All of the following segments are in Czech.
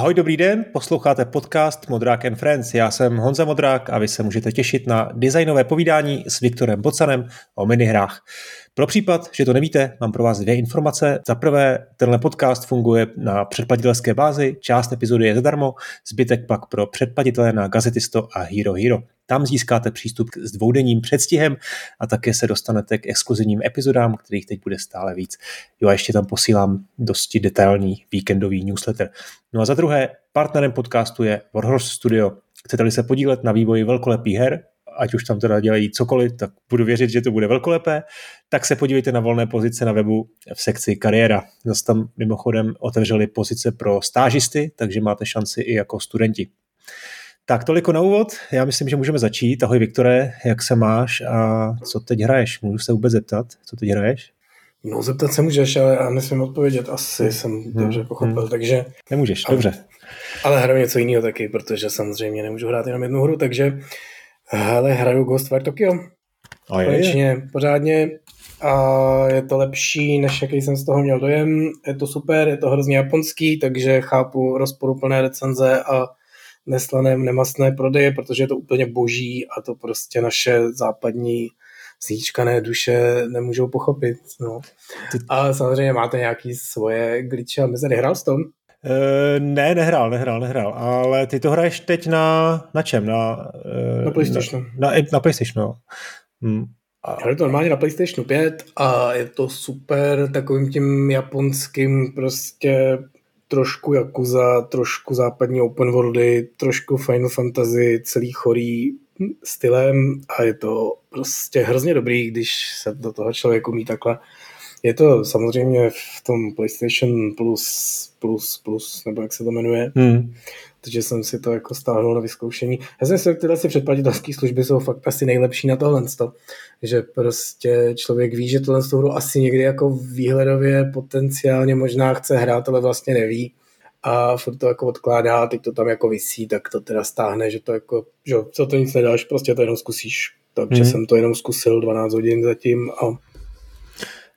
Ahoj, dobrý den, posloucháte podcast Modrák and Friends. Já jsem Honza Modrák a vy se můžete těšit na designové povídání s Viktorem Bocanem o minihrách. Pro případ, že to nevíte, mám pro vás dvě informace. Za prvé, tenhle podcast funguje na předplatitelské bázi, část epizody je zadarmo, zbytek pak pro předplatitele na Gazetisto a Hero Hero. Tam získáte přístup s dvoudenním předstihem a také se dostanete k exkluzivním epizodám, kterých teď bude stále víc. Jo a ještě tam posílám dosti detailní víkendový newsletter. No a za druhé, partnerem podcastu je Warhorse Studio. Chcete-li se podílet na vývoji velkolepých her, ať už tam teda dělají cokoliv, tak budu věřit, že to bude velkolepé, tak se podívejte na volné pozice na webu v sekci kariéra. Zase tam mimochodem otevřeli pozice pro stážisty, takže máte šanci i jako studenti. Tak toliko na úvod, já myslím, že můžeme začít. Ahoj Viktore, jak se máš a co teď hraješ? Můžu se vůbec zeptat, co teď hraješ? No zeptat se můžeš, ale já nesmím odpovědět, asi jsem hmm. dobře pochopil, hmm. takže... Nemůžeš, ale, dobře. Ale hraju něco jiného taky, protože samozřejmě nemůžu hrát jenom jednu hru, takže hele, hraju Ghostwire Tokyo. A je, Konečně, je. pořádně. A je to lepší, než jaký jsem z toho měl dojem. Je to super, je to hrozně japonský, takže chápu rozporuplné recenze a neslané, nemastné prodeje, protože je to úplně boží a to prostě naše západní zíčkané duše nemůžou pochopit. No. A samozřejmě máte nějaký svoje glitche a mezery. Hrál jsi to? Uh, ne, nehrál, nehrál, nehrál, ale ty to hraješ teď na, na čem? Na, uh, na PlayStation. Na, na, na PlayStation, no. Hmm. A... Hraju to normálně na PlayStation 5 a je to super takovým tím japonským prostě trošku Yakuza, trošku západní open worldy, trošku Final Fantasy, celý chorý stylem a je to prostě hrozně dobrý, když se do toho člověk umí takhle. Je to samozřejmě v tom PlayStation Plus, Plus, Plus, nebo jak se to jmenuje, hmm. takže jsem si to jako stáhnul na vyzkoušení. Já jsem si tyhle si předplatitelské služby jsou fakt asi nejlepší na tohle, že prostě člověk ví, že tohle hru asi někdy jako výhledově potenciálně možná chce hrát, ale vlastně neví a furt to jako odkládá, teď to tam jako visí, tak to teda stáhne, že to jako, že co to nic nedáš, prostě to jenom zkusíš. Takže hmm. jsem to jenom zkusil 12 hodin zatím a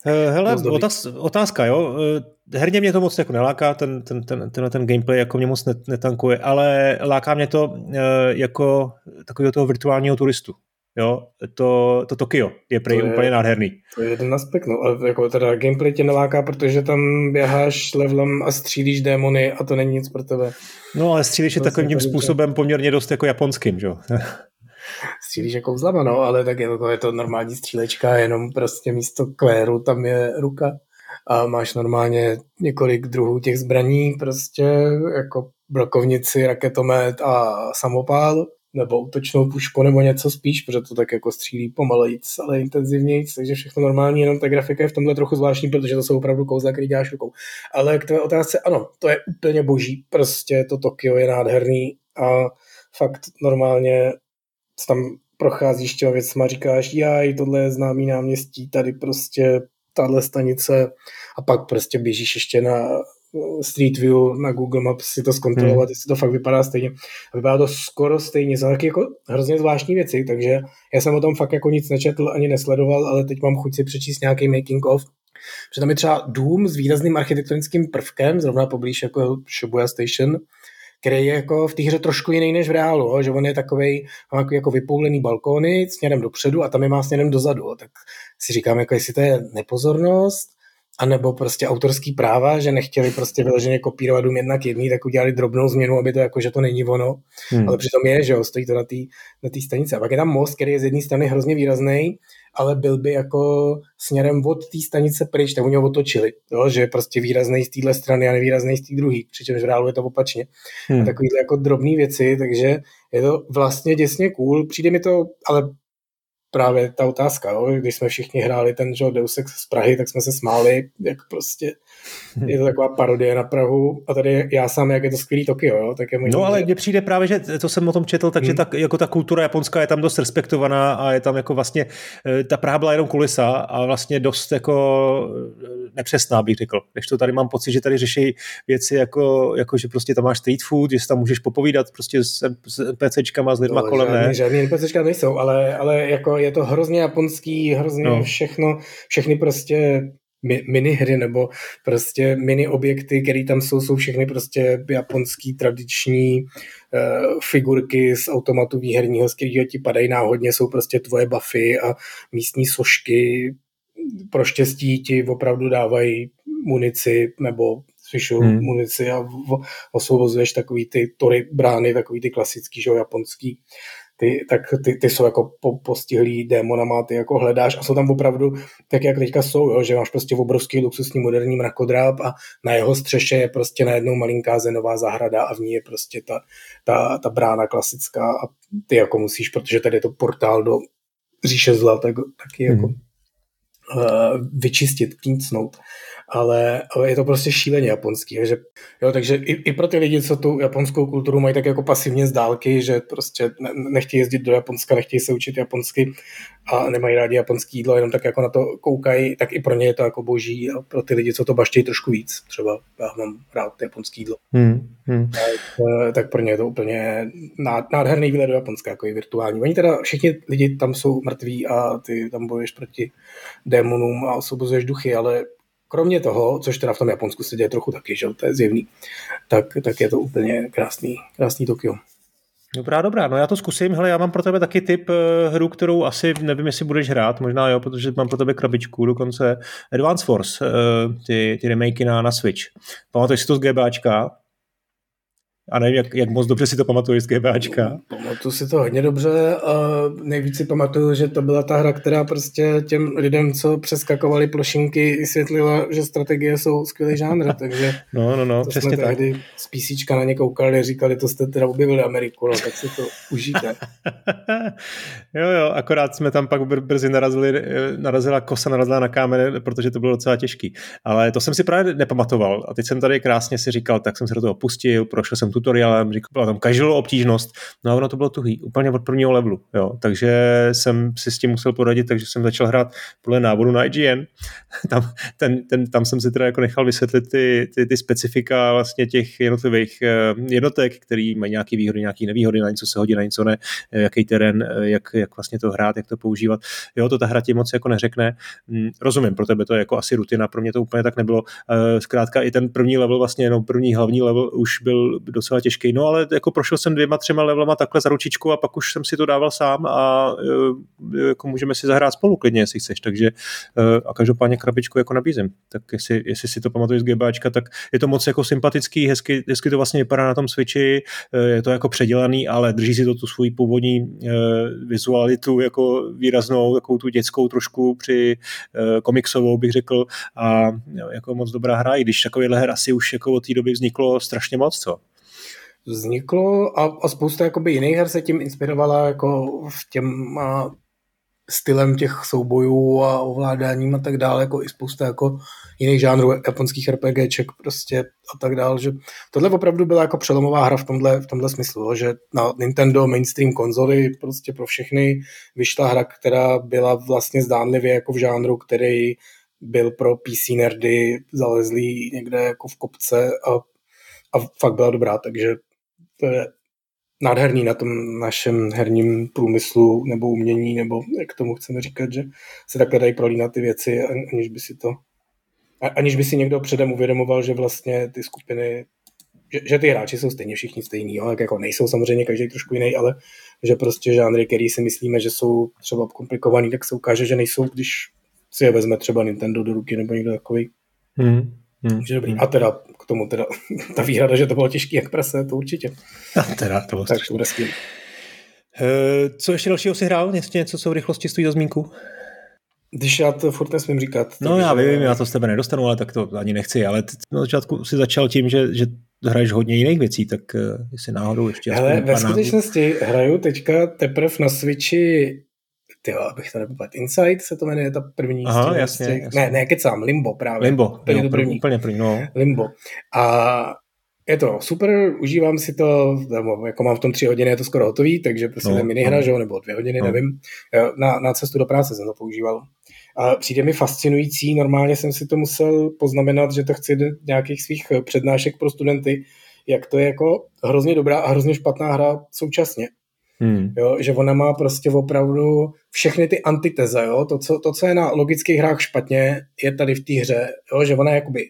Hele, otáz, otázka, jo. Eh, herně mě to moc jako neláká, ten, ten, ten, ten, ten gameplay jako mě moc netankuje, ale láká mě to eh, jako takového toho virtuálního turistu. Jo, to, to Tokio je prý to je, úplně nádherný. To je jeden aspekt, no, ale jako teda gameplay tě neláká, protože tam běháš levelem a střílíš démony a to není nic pro tebe. No, ale střílíš je takovým tím způsobem poměrně dost jako japonským, že jo? střílíš jako vzlama, no, ale tak je to, je to normální střílečka, jenom prostě místo kvéru tam je ruka a máš normálně několik druhů těch zbraní, prostě jako blokovnici, raketomet a samopál nebo útočnou pušku nebo něco spíš, protože to tak jako střílí pomalejíc, ale intenzivnějíc, takže všechno normální, jenom ta grafika je v tomhle trochu zvláštní, protože to jsou opravdu kouzla, který děláš rukou. Ale k tvé otázce, ano, to je úplně boží, prostě to Tokio je nádherný a fakt normálně tam procházíš těma věcma, říkáš, jaj, tohle je známý náměstí, tady prostě tahle stanice a pak prostě běžíš ještě na Street View na Google Maps si to zkontrolovat, hmm. jestli to fakt vypadá stejně. A vypadá to skoro stejně, jsou taky jako hrozně zvláštní věci, takže já jsem o tom fakt jako nic nečetl ani nesledoval, ale teď mám chuť si přečíst nějaký making of. Protože tam je třeba dům s výrazným architektonickým prvkem, zrovna poblíž jako Shibuya Station, který je jako v té hře trošku jiný než v reálu, že on je takový, má jako, vypoulený balkóny směrem dopředu a tam je má směrem dozadu. Tak si říkám, jako jestli to je nepozornost, anebo prostě autorský práva, že nechtěli prostě vyloženě kopírovat dům jednak jedný, tak udělali drobnou změnu, aby to jako, že to není ono, hmm. ale přitom je, že jo, stojí to na té na tý stanici. A pak je tam most, který je z jedné strany hrozně výrazný, ale byl by jako směrem od té stanice pryč, tak u něho otočili, jo, že je prostě výrazný z téhle strany a nevýrazný z té druhé, přičemž v reálu je to opačně. Hmm. A takovýhle jako drobné věci, takže je to vlastně děsně cool. Přijde mi to, ale právě ta otázka, jo? když jsme všichni hráli ten že, Deus Ex z Prahy, tak jsme se smáli, jak prostě je to taková parodie na Prahu a tady já sám, jak je to skvělý Tokio, jo? tak je No ale mně přijde právě, že to jsem o tom četl, takže hmm. ta, jako ta kultura japonská je tam dost respektovaná a je tam jako vlastně, eh, ta Praha byla jenom kulisa a vlastně dost jako eh, nepřesná, bych řekl. Když to tady mám pocit, že tady řeší věci jako, jako že prostě tam máš street food, že si tam můžeš popovídat prostě s, s PCčkama, s lidma no, kolem, žádný, ne? Žádný NPCčka nejsou, ale, ale jako je to hrozně japonský, hrozně no. všechno, všechny prostě mi, hry nebo prostě mini objekty, které tam jsou, jsou všechny prostě japonský tradiční uh, figurky z automatu výherního, z kterého ti padají náhodně, jsou prostě tvoje buffy a místní sošky pro štěstí ti opravdu dávají munici nebo slyšou hmm. munici a osvobozuješ takový ty tory brány, takový ty klasický, že jo, japonský ty, tak ty, ty jsou jako po, postihlý démonama, ty jako hledáš a jsou tam opravdu tak, jak teďka jsou, jo, že máš prostě obrovský luxusní moderní mrakodráp a na jeho střeše je prostě najednou malinká zenová zahrada a v ní je prostě ta, ta, ta brána klasická a ty jako musíš, protože tady je to portál do říše zla, tak, taky jako hmm. uh, vyčistit, knícnout ale, ale je to prostě šíleně japonský. Takže, jo, takže i, i, pro ty lidi, co tu japonskou kulturu mají tak jako pasivně z dálky, že prostě ne, nechtějí jezdit do Japonska, nechtějí se učit japonsky a nemají rádi japonský jídlo, jenom tak jako na to koukají, tak i pro ně je to jako boží a pro ty lidi, co to baštějí trošku víc. Třeba já mám rád japonský jídlo. Hmm, hmm. Tak, tak pro ně je to úplně nádherný výlet do Japonska, jako i virtuální. Oni teda, všichni lidi tam jsou mrtví a ty tam bojuješ proti démonům a osvobozuješ duchy, ale kromě toho, což teda v tom Japonsku se děje trochu taky, že to je zjevný, tak, tak je to úplně krásný, krásný Tokio. Dobrá, dobrá, no já to zkusím. Hele, já mám pro tebe taky typ uh, hru, kterou asi nevím, jestli budeš hrát, možná jo, protože mám pro tebe krabičku, dokonce Advance Force, uh, ty, ty remakey na, na Switch. Pamatuješ si to z GBAčka? A nevím, jak, jak moc dobře si to pamatuješ z GBAčka. Pamatuju si to hodně dobře a nejvíc si pamatuju, že to byla ta hra, která prostě těm lidem, co přeskakovali plošinky, vysvětlila, že strategie jsou skvělý žánr, takže no, no, no, to přesně jsme tak. tehdy z PC na ně koukali, říkali, to jste teda objevili Ameriku, no, tak si to užijte. jo, jo, akorát jsme tam pak br- brzy narazili, narazila kosa, narazila na kámen, protože to bylo docela těžký. Ale to jsem si právě nepamatoval a teď jsem tady krásně si říkal, tak jsem se do toho pustil, prošel jsem tutoriálem, říkal, byla tam casual obtížnost, no a ono to bylo tuhý, úplně od prvního levelu, jo, takže jsem si s tím musel poradit, takže jsem začal hrát podle návodu na IGN, tam, ten, ten, tam jsem si teda jako nechal vysvětlit ty, ty, ty specifika vlastně těch jednotlivých eh, jednotek, který mají nějaké výhody, nějaké nevýhody, na něco se hodí, na něco ne, eh, jaký terén, eh, jak, jak vlastně to hrát, jak to používat. Jo, to ta hra ti moc jako neřekne. Hm, rozumím, pro tebe to je jako asi rutina, pro mě to úplně tak nebylo. Zkrátka i ten první level, vlastně jenom první hlavní level už byl do docela těžký. No ale jako prošel jsem dvěma, třema levelama takhle za ručičku a pak už jsem si to dával sám a e, jako můžeme si zahrát spolu klidně, jestli chceš. Takže e, a každopádně krabičku jako nabízím. Tak jestli, jestli si to pamatuješ z GBAčka, tak je to moc jako sympatický, hezky, hezky to vlastně vypadá na tom Switchi, e, je to jako předělaný, ale drží si to tu svůj původní vizualitu jako výraznou, jako tu dětskou trošku při komiksovou bych řekl a jako moc dobrá hra, i když takovýhle her asi už jako od té doby vzniklo strašně moc, co? Vzniklo a, a spousta jakoby jiných her se tím inspirovala jako v těm a, stylem těch soubojů a ovládáním a tak dále, jako i spousta jako jiných žánrů japonských RPGček prostě a tak dále, že tohle opravdu byla jako přelomová hra v tomhle, v tomhle smyslu, že na Nintendo mainstream konzoly prostě pro všechny vyšla hra, která byla vlastně zdánlivě jako v žánru, který byl pro PC nerdy zalezlý někde jako v kopce a, a fakt byla dobrá, takže to je nádherný na tom našem herním průmyslu nebo umění, nebo jak tomu chceme říkat, že se takhle dají prolínat ty věci, aniž by si to aniž by si někdo předem uvědomoval, že vlastně ty skupiny, že, že ty hráči jsou stejně všichni stejní, jo? jako nejsou samozřejmě každý trošku jiný, ale že prostě žánry, který si myslíme, že jsou třeba komplikovaný, tak se ukáže, že nejsou, když si je vezme třeba Nintendo do ruky nebo někdo takový. Hmm. Hmm. dobrý. Hmm. A teda k tomu teda ta výhrada, že to bylo těžké jak prase, to určitě. A teda to bylo tak to bude skvělý. Uh, co ještě dalšího si hrál? Ještě něco, co v rychlosti stojí za zmínku? Když já to furt nesmím říkat. No já vím, já to z tebe nedostanu, ale tak to ani nechci, ale na začátku si začal tím, že, že hraješ hodně jiných věcí, tak uh, jestli náhodou ještě... Ale ve skutečnosti hraju teďka teprve na Switchi tyjo, abych to nepopad, Insight se to jmenuje, ta první Aha, těch, jasně, těch, jasně. Ne, ne, kecám, Limbo právě. Limbo, úplně, jo, to první. úplně první, no. Limbo. A je to super, užívám si to, jako mám v tom tři hodiny, je to skoro hotový, takže prostě no, minihra, no. nebo dvě hodiny, no. nevím. Na, na cestu do práce jsem to používal. A přijde mi fascinující, normálně jsem si to musel poznamenat, že to chci nějakých svých přednášek pro studenty, jak to je jako hrozně dobrá a hrozně špatná hra současně. Hmm. Jo, že ona má prostě opravdu všechny ty antiteze, jo? To, co, to, co je na logických hrách špatně, je tady v té hře, jo? že ona je jakoby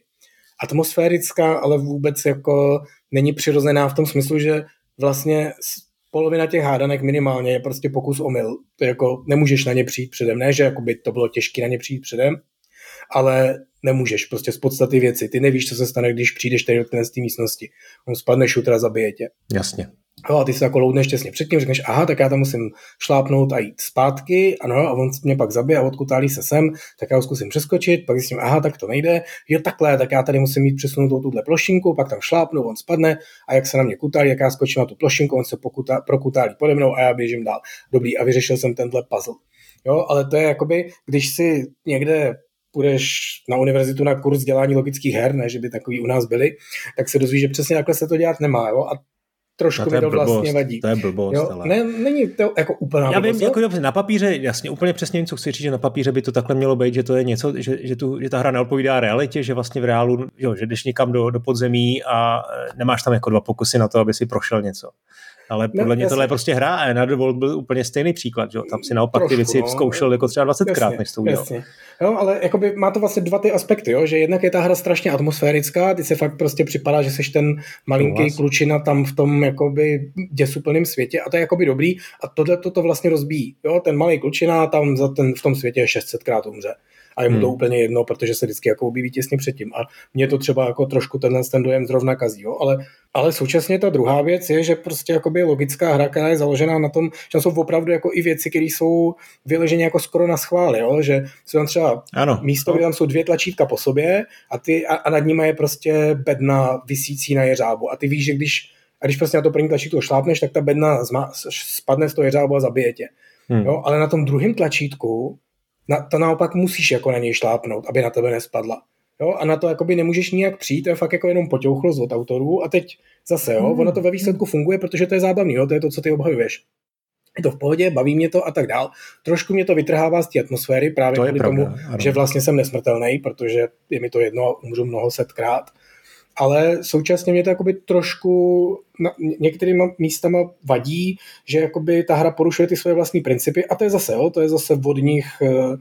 atmosférická, ale vůbec jako není přirozená v tom smyslu, že vlastně polovina těch hádanek minimálně je prostě pokus o mil. To jako nemůžeš na ně přijít předem. Ne, že by to bylo těžké na ně přijít předem, ale nemůžeš prostě z podstaty věci. Ty nevíš, co se stane, když přijdeš tady do té místnosti. On spadne šutra, zabije tě. Jasně. Jo, a ty se jako loudneš těsně předtím, řekneš, aha, tak já tam musím šlápnout a jít zpátky, ano, a on mě pak zabije a odkutálí se sem, tak já ho zkusím přeskočit, pak zjistím, aha, tak to nejde, jo, takhle, tak já tady musím mít přesunutou tuhle plošinku, pak tam šlápnu, on spadne a jak se na mě kutálí, jak já skočím na tu plošinku, on se pokuta, prokutálí pode mnou a já běžím dál. Dobrý, a vyřešil jsem tenhle puzzle. Jo, ale to je jakoby, když si někde půjdeš na univerzitu na kurz dělání logických her, ne, že by takový u nás byli, tak se dozvíš, že přesně takhle se to dělat nemá. Jo? A trošku mi to vlastně vadí. To je blbost, jo? ale... Ne, není to jako úplná Já vím, jako dobře, na papíře, jasně, úplně přesně něco chci říct, že na papíře by to takhle mělo být, že to je něco, že, že, tu, že ta hra neodpovídá realitě, že vlastně v reálu, jo, že jdeš někam do, do podzemí a e, nemáš tam jako dva pokusy na to, aby si prošel něco. Ale podle no, mě tohle je prostě hra a Another World byl úplně stejný příklad, že? tam si naopak Trošku, ty věci no. zkoušel jako třeba 20krát, než to udělal. Jasně. Jo, ale jakoby má to vlastně dva ty aspekty, jo? že jednak je ta hra strašně atmosférická, ty se fakt prostě připadá, že jsi ten malinký no, klučina tam v tom jakoby děsuplném světě a to je jakoby dobrý a tohle to, to vlastně rozbíjí. Jo? Ten malý klučina tam za ten, v tom světě 600krát umře a je mu to hmm. úplně jedno, protože se vždycky jako objeví těsně předtím. A mě to třeba jako trošku tenhle ten dojem zrovna kazí, jo? Ale, ale současně ta druhá věc je, že prostě jakoby logická hra, která je založená na tom, že jsou opravdu jako i věci, které jsou vyleženě jako skoro na schvál, jo? že jsou tam třeba ano. místo, kde tam jsou dvě tlačítka po sobě a, ty, a, a nad nimi je prostě bedna vysící na jeřábu a ty víš, že když a když prostě na to první tlačítko šlápneš, tak ta bedna zma, spadne z toho jeřábu a zabije tě. Hmm. Jo, ale na tom druhém tlačítku na, to naopak musíš jako na něj šlápnout, aby na tebe nespadla. Jo? A na to jakoby nemůžeš nijak přijít, to je fakt jako jenom potěuchlost od autorů a teď zase, jo, mm. ono to ve výsledku funguje, protože to je zábavný, jo? to je to, co ty obhajuješ. Je to v pohodě, baví mě to a tak dál. Trošku mě to vytrhává z té atmosféry právě to kvůli pravda, tomu, ano. že vlastně jsem nesmrtelný, protože je mi to jedno a umřu mnoho setkrát ale současně mě to jakoby trošku na, některýma místama vadí, že jakoby ta hra porušuje ty svoje vlastní principy a to je zase, jo, to je zase od nich, eh,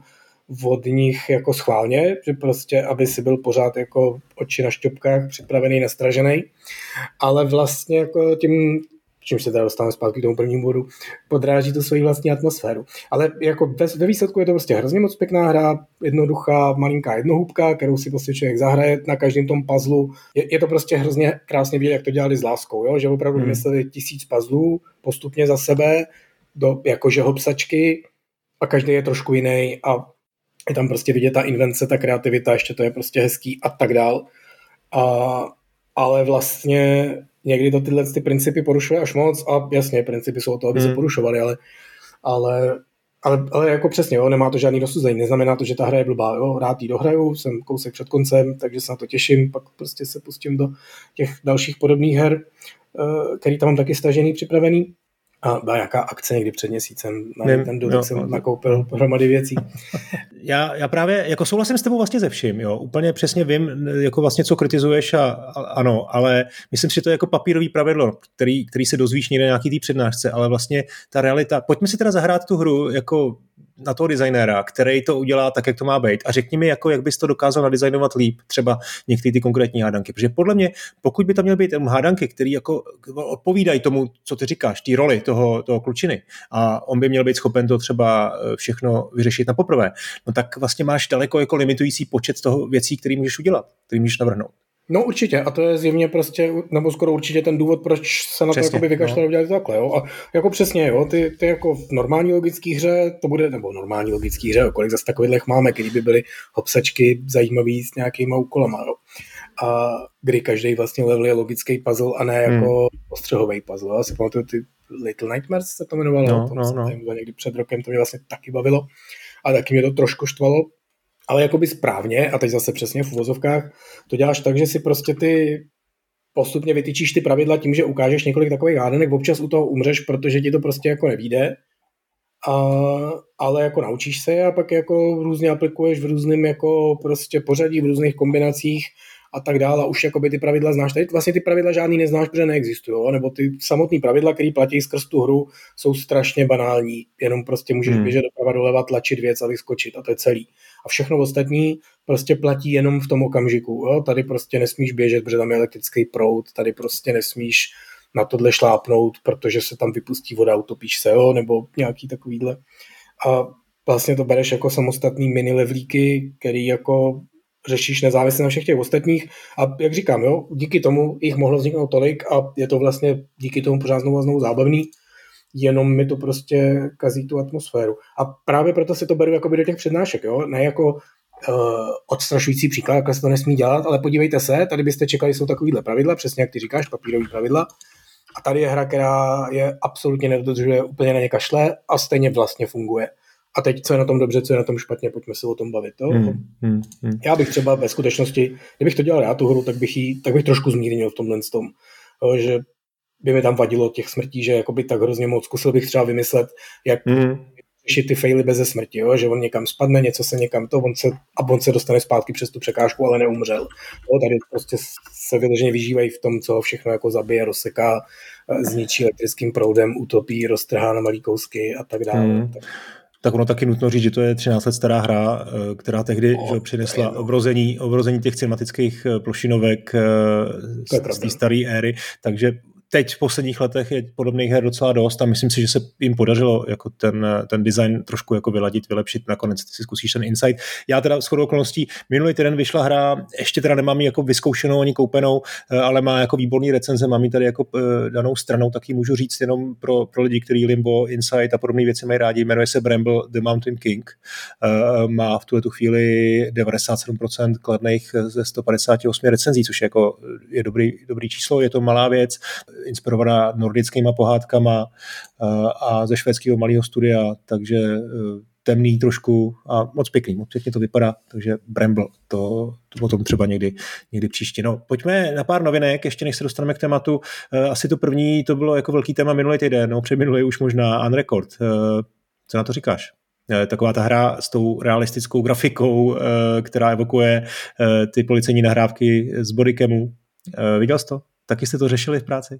od nich jako schválně, že prostě, aby si byl pořád jako oči na šťopkách, připravený, nastražený, ale vlastně jako tím čímž se teda dostáváme zpátky k tomu prvnímu bodu, podráží tu svoji vlastní atmosféru. Ale jako ve, ve výsledku je to prostě hrozně moc pěkná hra, jednoduchá, malinká jednohubka, kterou si prostě člověk zahraje na každém tom puzzlu. Je, je to prostě hrozně krásně vidět, jak to dělali s láskou, jo? že opravdu hmm. vymysleli tisíc puzzlů postupně za sebe, do jakože hopsačky a každý je trošku jiný a je tam prostě vidět ta invence, ta kreativita, ještě to je prostě hezký a tak dál. A, ale vlastně někdy to tyhle ty principy porušuje až moc a jasně, principy jsou o to, aby hmm. se porušovaly, ale, ale, ale, ale jako přesně, jo, nemá to žádný dosuzení, neznamená to, že ta hra je blbá, jo, rád ji dohraju, jsem kousek před koncem, takže se na to těším, pak prostě se pustím do těch dalších podobných her, eh, který tam mám taky stažený, připravený. A byla nějaká akce někdy před měsícem na Vím, Nintendo, tak jsem no. nakoupil pohromady věcí. Já, já právě jako souhlasím s tebou vlastně ze vším, jo. Úplně přesně vím, jako vlastně co kritizuješ a, a ano, ale myslím si, že to je jako papírový pravidlo, který, který se dozvíš někde nějaký té přednášce, ale vlastně ta realita, pojďme si teda zahrát tu hru jako na toho designéra, který to udělá tak, jak to má být. A řekni mi, jako, jak bys to dokázal nadizajnovat líp, třeba některé ty konkrétní hádanky. Protože podle mě, pokud by tam měly být hádanky, které jako odpovídají tomu, co ty říkáš, té roli toho, toho klučiny, a on by měl být schopen to třeba eh, všechno vyřešit na poprvé, no tak vlastně máš daleko jako limitující počet toho věcí, které můžeš udělat, které můžeš navrhnout. No určitě, a to je zjevně prostě, nebo skoro určitě ten důvod, proč se na přesně, to jakoby vykašlali no. udělat takhle, jo. A jako přesně, jo, ty, ty jako v normální logické hře, to bude, nebo normální logické hře, kolik zase takových máme, který by byly hopsačky zajímavý s nějakýma úkolama, jo. A kdy každý vlastně level je logický puzzle a ne jako hmm. ostřehový puzzle. Já si pamatuju ty Little Nightmares se to jmenovalo, no, to no, no. někdy před rokem, to mě vlastně taky bavilo. A taky mě to trošku štvalo, ale jakoby správně, a teď zase přesně v uvozovkách, to děláš tak, že si prostě ty postupně vytyčíš ty pravidla tím, že ukážeš několik takových hádanek, občas u toho umřeš, protože ti to prostě jako nevíde, a, ale jako naučíš se a pak jako různě aplikuješ v různém jako prostě pořadí, v různých kombinacích a tak dále. A už jakoby ty pravidla znáš. Tady vlastně ty pravidla žádný neznáš, protože neexistují. Nebo ty samotné pravidla, které platí skrz tu hru, jsou strašně banální. Jenom prostě můžeš hmm. běžet doprava doleva, tlačit věc a vyskočit a to je celý. A všechno ostatní prostě platí jenom v tom okamžiku. Jo? Tady prostě nesmíš běžet, protože tam je elektrický proud, tady prostě nesmíš na tohle šlápnout, protože se tam vypustí voda, utopíš se, jo? nebo nějaký takovýhle. A vlastně to bereš jako samostatný mini levlíky, který jako řešíš nezávisle na všech těch ostatních a jak říkám, jo, díky tomu jich mohlo vzniknout tolik a je to vlastně díky tomu pořád znovu a znovu zábavný, jenom mi to prostě kazí tu atmosféru. A právě proto si to beru jako do těch přednášek, jo, ne jako uh, odstrašující příklad, jak se to nesmí dělat, ale podívejte se, tady byste čekali, jsou takovýhle pravidla, přesně jak ty říkáš, papírový pravidla, a tady je hra, která je absolutně nedodržuje, úplně na ně kašle a stejně vlastně funguje. A teď, co je na tom dobře, co je na tom špatně, pojďme se o tom bavit. Jo? Hmm, hmm, hmm. Já bych třeba ve skutečnosti, kdybych to dělal já tu hru, tak bych, jí, tak bych trošku zmírnil v tomhle tom. Jo, že by mi tam vadilo těch smrtí, že jakoby tak hrozně moc zkusil bych třeba vymyslet, jak řešit ty faily bez smrti, jo? že on někam spadne, něco se někam to, on se, a on se dostane zpátky přes tu překážku, ale neumřel. Jo? Tady prostě se vyloženě vyžívají v tom, co všechno jako zabije, rozseká, zničí elektrickým proudem, utopí, roztrhá na malý kousky a tak dále. Hmm. Tak tak ono taky nutno říct, že to je 13 let stará hra, eh, která tehdy oh, že, přinesla obrození, obrození těch cinematických eh, plošinovek eh, z té staré éry, takže teď v posledních letech je podobných her docela dost a myslím si, že se jim podařilo jako ten, ten design trošku jako vyladit, vylepšit, nakonec si zkusíš ten insight. Já teda s okolností minulý týden vyšla hra, ještě teda nemám ji jako vyzkoušenou ani koupenou, eh, ale má jako výborný recenze, mám ji tady jako eh, danou stranou, tak ji můžu říct jenom pro, pro lidi, kteří Limbo, Insight a podobné věci mají rádi. Jmenuje se Bramble The Mountain King. Eh, má v tuhle tu chvíli 97% kladných ze 158 recenzí, což je jako je dobrý, dobrý číslo, je to malá věc inspirovaná nordickýma pohádkama eh, a ze švédského malého studia, takže eh, temný trošku a moc pěkný, moc pěkně to vypadá, takže Bramble, to, to potom třeba někdy, někdy příště. No, pojďme na pár novinek, ještě než se dostaneme k tématu. Eh, asi to první, to bylo jako velký téma minulý týden, no předminulý už možná Unrecord. Co na to říkáš? Taková ta hra s tou realistickou grafikou, která evokuje ty policejní nahrávky z bodycamu. Viděl jsi to? Taky jste to řešili v práci?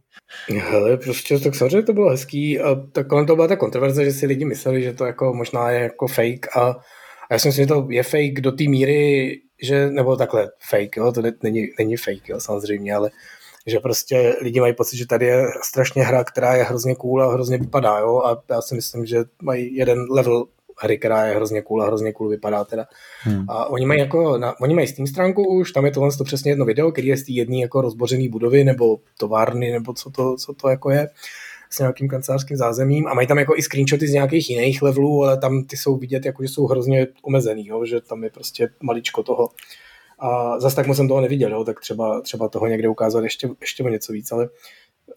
Hele, prostě tak samozřejmě to bylo hezký a tak kolem to byla ta kontroverze, že si lidi mysleli, že to jako možná je jako fake a, a já si myslím, že to je fake do té míry, že, nebo takhle fake, jo, to není, není fake, jo, samozřejmě, ale že prostě lidi mají pocit, že tady je strašně hra, která je hrozně cool a hrozně vypadá, jo, a já si myslím, že mají jeden level hry, která je hrozně cool a hrozně cool vypadá teda. Hmm. A oni mají jako, na, oni mají Steam stránku už, tam je tohle to přesně jedno video, který je z té jedné jako rozbořený budovy nebo továrny, nebo co to, co to jako je s nějakým kancelářským zázemím a mají tam jako i screenshoty z nějakých jiných levelů, ale tam ty jsou vidět, jako, že jsou hrozně omezený, jo, že tam je prostě maličko toho. A zase tak moc jsem toho neviděl, jo, tak třeba, třeba toho někde ukázat ještě, ještě o něco víc, ale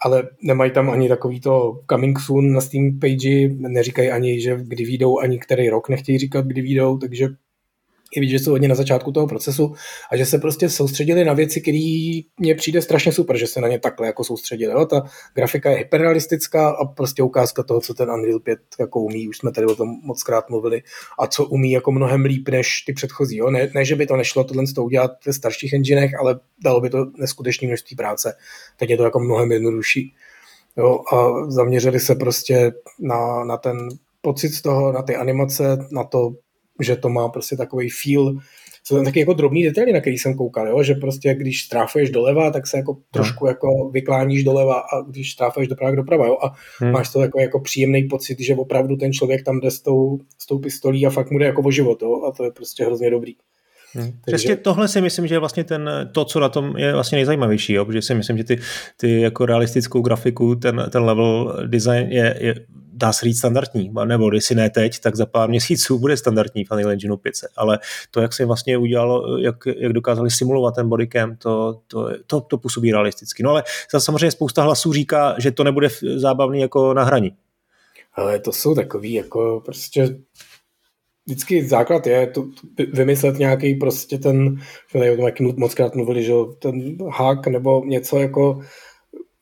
ale nemají tam ani takový to coming soon na Steam page, neříkají ani, že kdy výjdou, ani který rok nechtějí říkat, kdy výjdou, takže je vidět, že jsou hodně na začátku toho procesu a že se prostě soustředili na věci, které mně přijde strašně super, že se na ně takhle jako soustředili. Jo? Ta grafika je hyperrealistická a prostě ukázka toho, co ten Unreal 5 jako umí, už jsme tady o tom moc krát mluvili, a co umí jako mnohem líp než ty předchozí. Jo? Ne, ne, že by to nešlo tohle z toho udělat ve starších enginech, ale dalo by to neskutečné množství práce. Teď je to jako mnohem jednodušší. Jo? A zaměřili se prostě na, na ten pocit z toho, na ty animace, na to, že to má prostě takový feel, jsou tam taky jako drobný detaily, na který jsem koukal, jo? že prostě když stráfuješ doleva, tak se jako no. trošku jako vykláníš doleva a když stráfuješ doprava, doprava, jo? a hmm. máš to jako, jako příjemný pocit, že opravdu ten člověk tam jde s tou, s tou pistolí a fakt mu jde jako o život jo? a to je prostě hrozně dobrý. Hmm. Přesně tohle si myslím, že je vlastně ten, to, co na tom je vlastně nejzajímavější, jo? protože si myslím, že ty, ty jako realistickou grafiku, ten, ten level design je, je dá se říct standardní, nebo když si ne teď, tak za pár měsíců bude standardní v Unreal Engine 5, ale to, jak se vlastně udělalo, jak, jak dokázali simulovat ten bodycam, to, to, to, to působí realisticky. No ale samozřejmě spousta hlasů říká, že to nebude zábavný jako na hraní. Ale to jsou takový jako prostě vždycky základ je to, vymyslet nějaký prostě ten, tady o tom moc krát mluvili, že ten hák nebo něco jako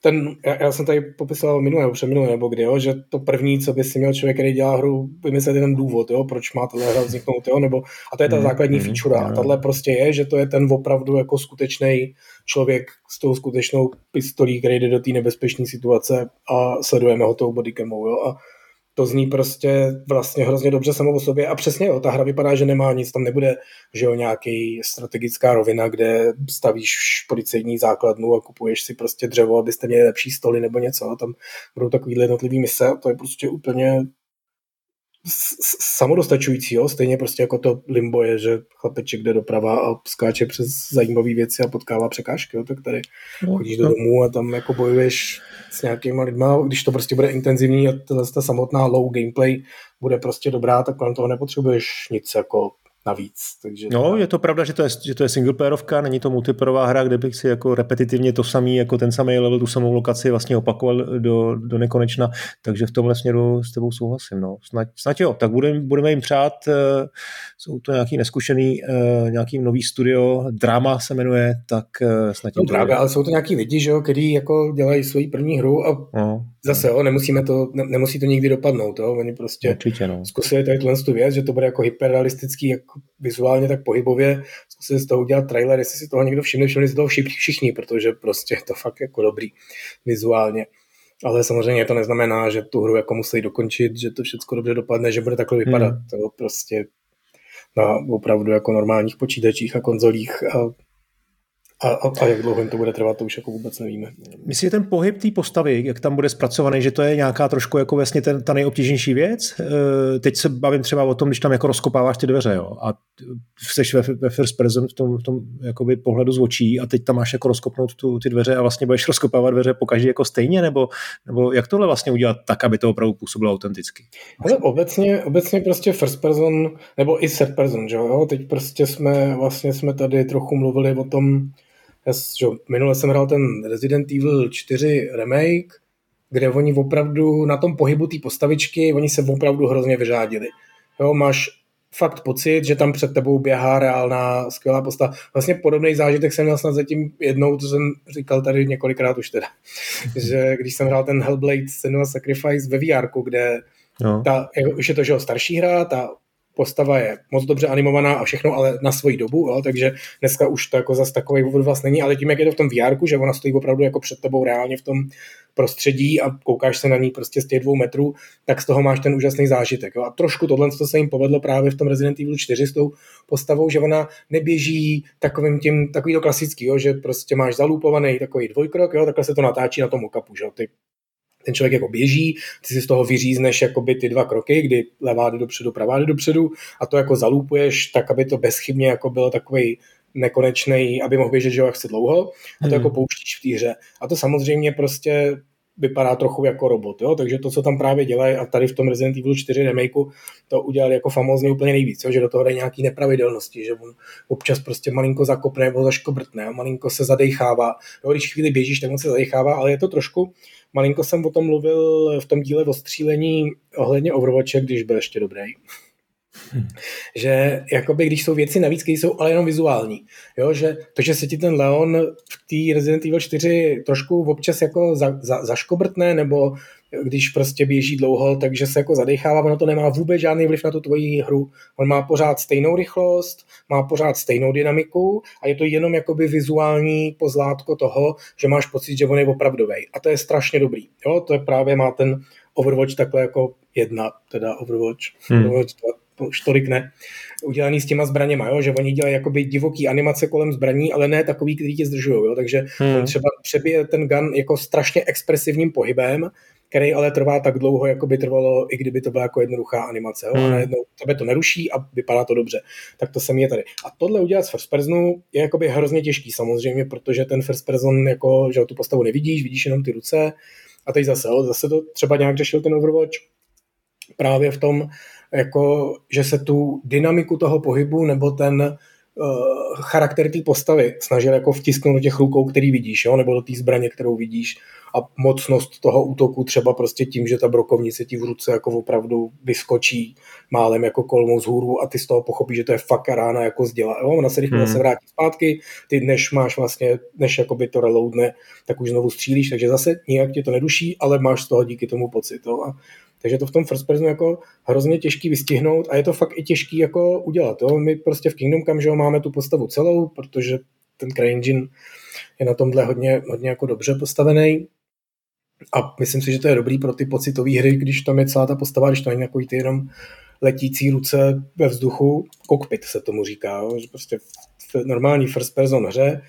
ten, já, já jsem tady popisoval minulé nebo přeminulé, nebo kdy, jo, že to první, co by si měl člověk, který dělá hru, vymyslet ten důvod, jo, proč má tahle hra vzniknout, jo, nebo, a to je ta mm, základní mm, feature. A tahle prostě je, že to je ten opravdu jako skutečný člověk s tou skutečnou pistolí, který jde do té nebezpečné situace a sledujeme ho tou bodycamou, jo, a to zní prostě vlastně hrozně dobře samo o sobě. A přesně jo, ta hra vypadá, že nemá nic, tam nebude, že jo, nějaký strategická rovina, kde stavíš policejní základnu a kupuješ si prostě dřevo, abyste měli lepší stoly nebo něco. A tam budou takový jednotlivý mise a to je prostě úplně samodostačující, jo? stejně prostě jako to limbo je, že chlapeček jde doprava a skáče přes zajímavé věci a potkává překážky, jo? tak tady no, chodíš do no. domu a tam jako bojuješ s nějakýma lidma, když to prostě bude intenzivní a ta samotná low gameplay bude prostě dobrá, tak kolem toho nepotřebuješ nic jako navíc. Takže no, je to pravda, že to je, že to je singleplayerovka, není to multiplayerová hra, kde bych si jako repetitivně to samý, jako ten samý level, tu samou lokaci vlastně opakoval do, do nekonečna, takže v tomhle směru s tebou souhlasím. No. Snad, snad jo, tak budeme, budeme jim přát, uh, jsou to nějaký neskušený, uh, nějaký nový studio, Drama se jmenuje, tak uh, snad no, právě, ale jsou to nějaký lidi, že jo, kteří jako dělají svoji první hru a no. zase jo, nemusíme to, ne, nemusí to nikdy dopadnout, jo, oni prostě Určitě, no. zkusili tady tu věc, že to bude jako hyperrealistický, jako vizuálně, tak pohybově. Zkusili z toho udělat trailer, jestli si toho někdo všimne, všimli si toho všichni, protože prostě je to fakt jako dobrý vizuálně. Ale samozřejmě to neznamená, že tu hru jako musí dokončit, že to všechno dobře dopadne, že bude takhle vypadat. Hmm. To prostě na opravdu jako normálních počítačích a konzolích a a, a, a jak dlouho jim to bude trvat, to už jako vůbec nevíme. Myslím, že ten pohyb té postavy, jak tam bude zpracovaný, že to je nějaká trošku jako vlastně ten, ta nejobtížnější věc. E, teď se bavím třeba o tom, když tam jako rozkopáváš ty dveře, jo, a jsi ve, ve first person v tom, v tom jakoby pohledu z očí a teď tam máš jako rozkopnout tu, ty dveře a vlastně budeš rozkopávat dveře po každý jako stejně, nebo, nebo jak tohle vlastně udělat tak, aby to opravdu působilo autenticky? Ale obecně, obecně prostě first person, nebo i third person, že jo, teď prostě jsme, vlastně jsme tady trochu mluvili o tom, já, že, minule jsem hrál ten Resident Evil 4 remake, kde oni opravdu na tom pohybu té postavičky, oni se opravdu hrozně vyřádili. Jo, máš fakt pocit, že tam před tebou běhá reálná skvělá postava. Vlastně podobný zážitek jsem měl snad zatím jednou, to jsem říkal tady několikrát už teda, že když jsem hrál ten Hellblade Senua Sacrifice ve VR, kde no. ta, už je to že starší hra, ta postava je moc dobře animovaná a všechno, ale na svoji dobu, jo, takže dneska už to jako zase takový vás není, ale tím, jak je to v tom VR, že ona stojí opravdu jako před tebou reálně v tom prostředí a koukáš se na ní prostě z těch dvou metrů, tak z toho máš ten úžasný zážitek. Jo. A trošku tohle to se jim povedlo právě v tom Resident Evil 4 s tou postavou, že ona neběží takovým tím, takový to klasický, jo, že prostě máš zalupovaný takový dvojkrok, jo, takhle se to natáčí na tom okapu, že ty ten člověk jako běží, ty si z toho vyřízneš jakoby ty dva kroky, kdy levá jde dopředu, pravá jde dopředu a to jako zalupuješ tak, aby to bezchybně jako bylo takový nekonečný, aby mohl běžet, že jo, jak chce dlouho a to hmm. jako pouštíš v té hře. A to samozřejmě prostě vypadá trochu jako robot, jo? takže to, co tam právě dělají a tady v tom Resident Evil 4 remakeu to udělali jako famózně úplně nejvíc, jo? že do toho dají nějaký nepravidelnosti, že on občas prostě malinko zakopne nebo zaškobrtne, malinko se zadechává, jo? když chvíli běžíš, tak on se zadechává, ale je to trošku, malinko jsem o tom mluvil v tom díle o střílení ohledně Overwatche, když byl ještě dobrý. Hmm. Že jakoby, když jsou věci navíc, které jsou ale jenom vizuální, jo, že to, že se ti ten Leon v té Resident Evil 4 trošku občas jako za, za, zaškobrtne, nebo když prostě běží dlouho, takže se jako zadechává, ono to nemá vůbec žádný vliv na tu tvoji hru. On má pořád stejnou rychlost, má pořád stejnou dynamiku a je to jenom jakoby vizuální pozlátko toho, že máš pocit, že on je opravdový. A to je strašně dobrý. Jo? To je právě má ten Overwatch takhle jako jedna, teda Overwatch, hmm. Overwatch už tolik ne, udělaný s těma zbraněma, jo? že oni dělají jakoby divoký animace kolem zbraní, ale ne takový, který tě zdržují. Takže hmm. on třeba přebije ten gun jako strašně expresivním pohybem, který ale trvá tak dlouho, jako by trvalo, i kdyby to byla jako jednoduchá animace. Jo? Hmm. A najednou tebe to neruší a vypadá to dobře. Tak to se mi je tady. A tohle udělat z first personu je jakoby hrozně těžký samozřejmě, protože ten first person, jako, že tu postavu nevidíš, vidíš jenom ty ruce. A teď zase, jo, zase to třeba nějak řešil ten Overwatch právě v tom, jako, že se tu dynamiku toho pohybu nebo ten uh, charakter té postavy snažil jako vtisknout do těch rukou, který vidíš, jo? nebo do té zbraně, kterou vidíš a mocnost toho útoku třeba prostě tím, že ta brokovnice ti v ruce jako opravdu vyskočí málem jako kolmou z hůru a ty z toho pochopíš, že to je fakt rána jako zděla. Jo? Ona se rychle hmm. se vrátí zpátky, ty než máš vlastně, než jakoby to reloadne, tak už znovu střílíš, takže zase nijak tě to neduší, ale máš z toho díky tomu pocit. Jo? A takže to v tom first personu jako hrozně těžký vystihnout a je to fakt i těžký jako udělat. Jo? My prostě v Kingdom Come že jo, máme tu postavu celou, protože ten CryEngine je na tomhle hodně, hodně jako dobře postavený. A myslím si, že to je dobrý pro ty pocitové hry, když tam je celá ta postava, když to není takový ty jenom letící ruce ve vzduchu, kokpit se tomu říká, jo? že prostě v normální first person hře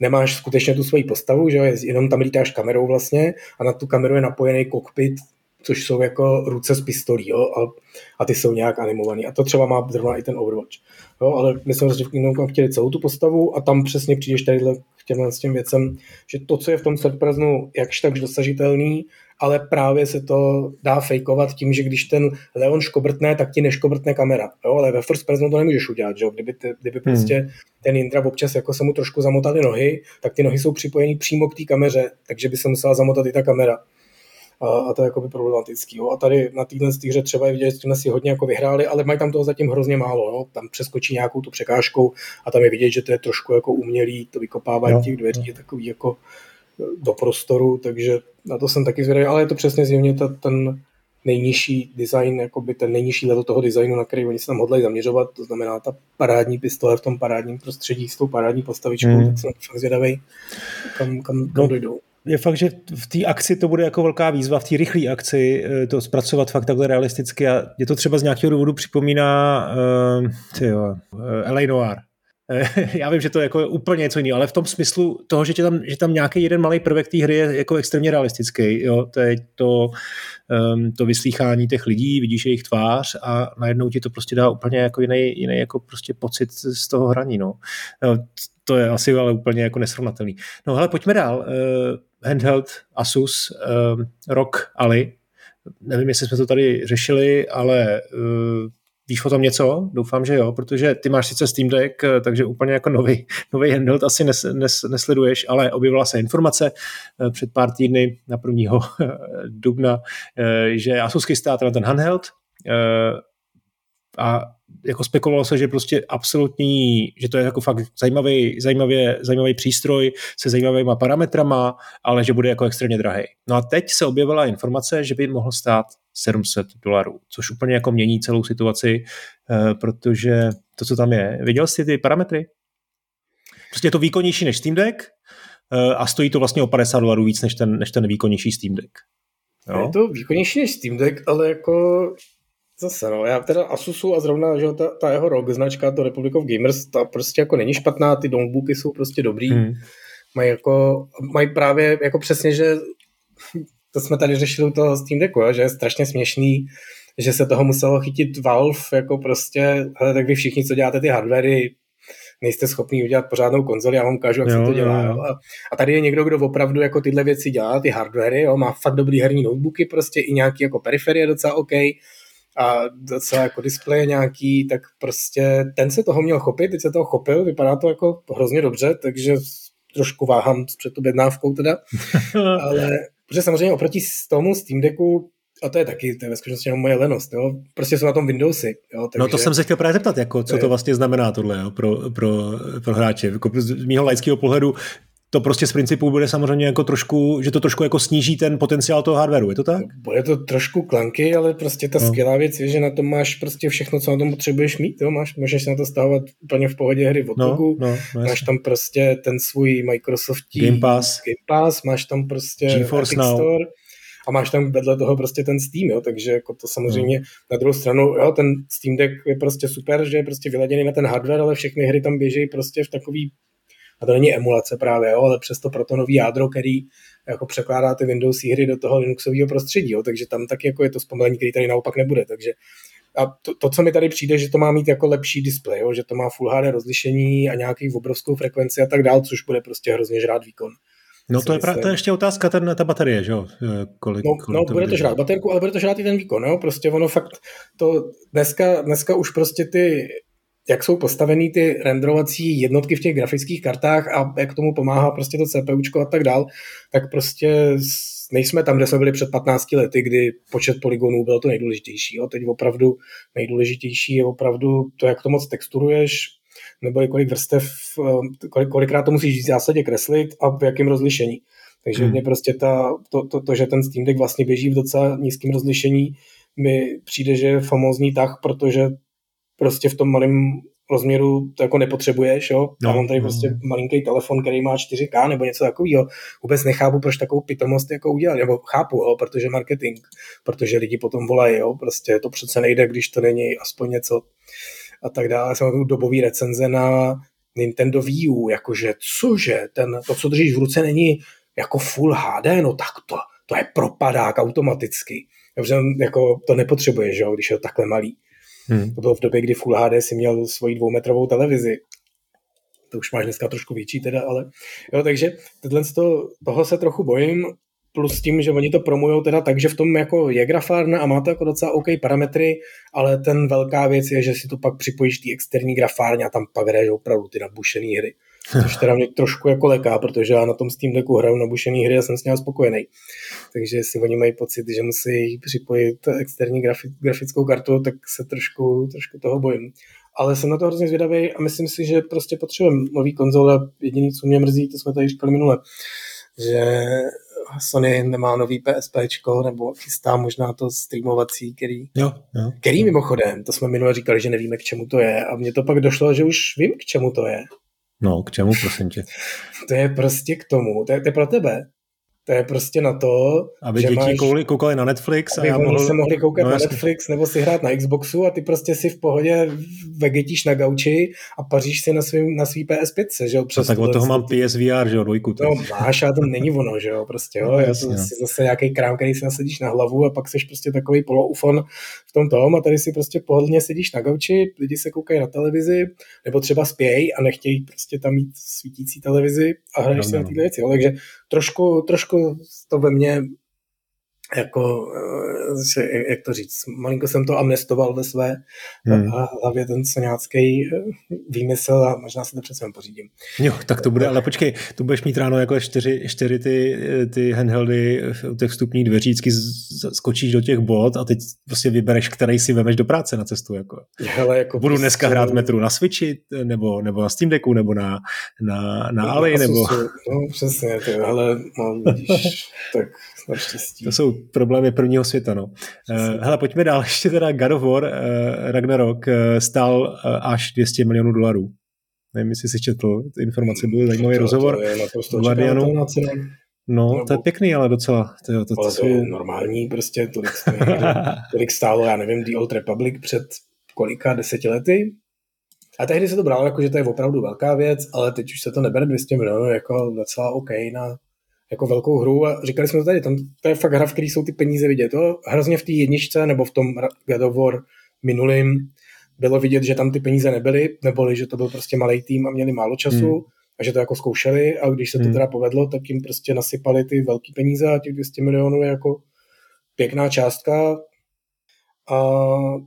nemáš skutečně tu svoji postavu, že jenom tam lítáš kamerou vlastně a na tu kameru je napojený kokpit což jsou jako ruce z pistolí, jo, a, a ty jsou nějak animovaný. A to třeba má zrovna i ten Overwatch. Jo, ale my jsme v Kingdom Come chtěli celou tu postavu a tam přesně přijdeš tadyhle k těmhle s těm věcem, že to, co je v tom personu jakž tak dosažitelný, ale právě se to dá fejkovat tím, že když ten Leon škobrtne, tak ti neškobrtne kamera. Jo? Ale ve first personu to nemůžeš udělat. Že? Kdyby, ty, kdyby hmm. prostě ten Indra občas jako se mu trošku zamotaly nohy, tak ty nohy jsou připojený přímo k té kameře, takže by se musela zamotat i ta kamera a, to je jakoby problematický. Jo. A tady na téhle hře třeba je vidět, že jsme si hodně jako vyhráli, ale mají tam toho zatím hrozně málo. Jo. Tam přeskočí nějakou tu překážku a tam je vidět, že to je trošku jako umělý, to vykopávání no. těch dveří je takový jako e, do prostoru, takže na to jsem taky zvědavý, ale je to přesně zjevně ta, ten nejnižší design, jakoby ten nejnižší level toho designu, na který oni se tam hodlají zaměřovat, to znamená ta parádní pistole v tom parádním prostředí s tou parádní postavičkou, mm. tak jsem fakt zvědavý, kam, kam, kam no. dojdou je fakt, že v té akci to bude jako velká výzva, v té rychlé akci eh, to zpracovat fakt takhle realisticky a je to třeba z nějakého důvodu připomíná uh, tyjo, uh, L.A. Noir. Já vím, že to je jako úplně něco jiného, ale v tom smyslu toho, že, tam, že tam nějaký jeden malý prvek té hry je jako extrémně realistický. Jo? To je to, um, to vyslýchání těch lidí, vidíš jejich tvář a najednou ti to prostě dá úplně jako jiný, jiný jako prostě pocit z toho hraní. No. To je asi ale úplně jako nesrovnatelný. No hele, pojďme dál. Uh, handheld Asus uh, ROG Ali. Nevím, jestli jsme to tady řešili, ale uh, víš o tom něco? Doufám, že jo, protože ty máš sice Steam Deck, eh, takže úplně jako nový, nový handheld asi nes, nes, nesleduješ, ale objevila se informace před pár týdny na 1. dubna, že Asus chystá ten handheld a jako spekulovalo se, že prostě absolutní, že to je jako fakt zajímavý, zajímavý, zajímavý přístroj se zajímavýma parametrama, ale že bude jako extrémně drahý. No a teď se objevila informace, že by mohl stát 700 dolarů, což úplně jako mění celou situaci, eh, protože to, co tam je, viděl jsi ty parametry? Prostě je to výkonnější než Steam Deck eh, a stojí to vlastně o 50 dolarů víc než ten, než ten výkonnější Steam Deck. Jo? Je to výkonnější než Steam Deck, ale jako Zase no, já teda Asusu a zrovna, že ta, ta jeho ROG značka, to Republic of Gamers, ta prostě jako není špatná, ty notebooky jsou prostě dobrý, hmm. mají jako, mají právě jako přesně, že to jsme tady řešili u toho Steam Decku, že je strašně směšný, že se toho muselo chytit Valve, jako prostě, hele, tak vy všichni, co děláte ty hardwary, nejste schopni udělat pořádnou konzoli, já vám ukážu, jak jo, se to dělá. Jo. Jo. A, a tady je někdo, kdo opravdu jako tyhle věci dělá, ty hardwary, jo, má fakt dobrý herní notebooky, prostě i nějaký jako periferie docela OK, a docela jako displeje nějaký, tak prostě ten se toho měl chopit, teď se toho chopil, vypadá to jako hrozně dobře, takže trošku váhám před tu bednávkou teda, ale protože samozřejmě oproti tomu Steam Decku a to je taky, to je ve skutečnosti jenom moje lenost, jo? prostě jsou na tom Windowsy. Jo? Takže... No to jsem se chtěl právě zeptat, jako, co to vlastně znamená tohle jo? Pro, pro, pro hráče. Jako z mého laického pohledu to prostě z principu bude samozřejmě jako trošku, že to trošku jako sníží ten potenciál toho hardwareu, je to tak? Bude to trošku klanky, ale prostě ta no. skvělá věc je, že na tom máš prostě všechno, co na tom potřebuješ mít, jo? Máš, můžeš na to stahovat úplně v pohodě hry od no, no, no, máš tam prostě ten svůj Microsoft Game Pass, Game Pass máš tam prostě GeForce Now. Store, a máš tam vedle toho prostě ten Steam, jo, takže jako to samozřejmě no. na druhou stranu, jo, ten Steam Deck je prostě super, že je prostě vyladěný na ten hardware, ale všechny hry tam běží prostě v takový a to není emulace právě, jo, ale přesto proto nový jádro, který jako překládá ty Windows hry do toho Linuxového prostředí, jo, takže tam taky jako je to zpomalení, který tady naopak nebude, takže a to, to, co mi tady přijde, že to má mít jako lepší displej, jo, že to má Full HD rozlišení a nějaký obrovskou frekvenci a tak dál, což bude prostě hrozně žrát výkon. No to je, pra, to je ještě otázka, ten, ta baterie, že jo? Eh, kolik, no, kolik no to bude to žrát baterku, ale bude to žrát i ten výkon, jo? Prostě ono fakt to dneska, dneska už prostě ty jak jsou postavený ty renderovací jednotky v těch grafických kartách a jak tomu pomáhá prostě to CPUčko a tak dál, tak prostě nejsme tam, kde jsme byli před 15 lety, kdy počet polygonů byl to nejdůležitější. Jo. Teď opravdu nejdůležitější je opravdu to, jak to moc texturuješ, nebo kolik vrstev, eh, kolik, kolikrát to musíš v zásadě kreslit a v jakém rozlišení. Takže hmm. mě prostě ta, to, to, to, že ten Steam Deck vlastně běží v docela nízkém rozlišení, mi přijde, že je famózní tak, protože prostě v tom malém rozměru to jako nepotřebuješ, jo. No, a mám tady no. prostě malinký telefon, který má 4K nebo něco takového. Vůbec nechápu, proč takovou pitomost jako udělat, nebo chápu, jo, protože marketing, protože lidi potom volají, jo, prostě to přece nejde, když to není aspoň něco a tak dále. Jsem tu dobový recenze na Nintendo Wii U, jakože cože, ten, to, co držíš v ruce, není jako Full HD, no tak to, to je propadák automaticky. Dobře, jako to nepotřebuješ, jo, když je to takhle malý. Hmm. To bylo v době, kdy Full HD si měl svoji dvoumetrovou televizi. To už máš dneska trošku větší teda, ale jo, takže tohle to, toho se trochu bojím, plus tím, že oni to promujou teda tak, že v tom jako je grafárna a má to jako docela OK parametry, ale ten velká věc je, že si to pak připojíš té externí grafárně a tam pak hraješ opravdu ty nabušené hry. Což teda mě trošku jako leká, protože já na tom Steam Decku hraju nabušený hry a jsem s ním spokojený. Takže jestli oni mají pocit, že musí připojit externí grafi- grafickou kartu, tak se trošku, trošku toho bojím. Ale jsem na to hrozně zvědavý a myslím si, že prostě potřebujeme nový konzole. Jediný, co mě mrzí, to jsme tady říkali minule, že Sony nemá nový PSP, nebo chystá možná to streamovací, který, jo, jo. který mimochodem, to jsme minule říkali, že nevíme, k čemu to je a mně to pak došlo, že už vím, k čemu to je. No, k čemu, prosím tě? To je prostě k tomu, to je, to je pro tebe. To je prostě na to, aby že děti máš, koukali, koukali na Netflix. Aby a já oni mohl... se mohli koukat no, na Netflix nebo si hrát na Xboxu a ty prostě si v pohodě vegetíš na gauči a paříš si na, svým, na svý PS5, že jo? Přes no, tak od toho mám PSVR, že jo, dvojku. No máš, ale to není ono, že jo, prostě jo. No, jasně, to no. si zase nějaký krám, který si nasadíš na hlavu a pak seš prostě takový poloufon v tom tom a tady si prostě pohodlně sedíš na gauči, lidi se koukají na televizi, nebo třeba spějí a nechtějí prostě tam mít svítící televizi a hraješ no, si no. na tyhle věci. Jo? Takže trošku, trošku to ve mně jako, eh, jak to říct, malinko jsem to amnestoval ve své hmm. hlavě ten soňácký eh, výmysl a možná se to přece pořídím. Jo, tak to bude, ale počkej, tu budeš mít ráno jako čtyři, čtyři ty, ty handheldy u těch vstupních dveří, vždycky skočíš do těch bod a teď prostě vybereš, který si vemeš do práce na cestu. Jako. Hele, jako Budu prostě... dneska hrát metru na Switchi, nebo, nebo na Steam Decku, nebo na, na, na Ali, nebo... No přesně, to, ale no, vidíš, tak naštěstí. To jsou problémy prvního světa, no. Uh, hele, pojďme dál. Ještě teda God of War uh, Ragnarok uh, stál až 200 milionů dolarů. Nevím, jestli jsi četl, ty informace byly zajímavý to, rozhovor. To je Guardianu. No, to je pěkný, ale docela. To, to, to, ale to je normální, prostě tolik, tolik stálo, já nevím, The Old Republic před kolika deseti lety. A tehdy se to bralo jako, že to je opravdu velká věc, ale teď už se to nebere 200 milionů jako docela OK na, jako velkou hru a říkali jsme to tady, tam, to je fakt hra, v který jsou ty peníze vidět. To hrozně v té jedničce nebo v tom God of War minulým bylo vidět, že tam ty peníze nebyly, neboli, že to byl prostě malý tým a měli málo času hmm. a že to jako zkoušeli a když se to hmm. teda povedlo, tak jim prostě nasypali ty velké peníze a těch 200 milionů je jako pěkná částka. A,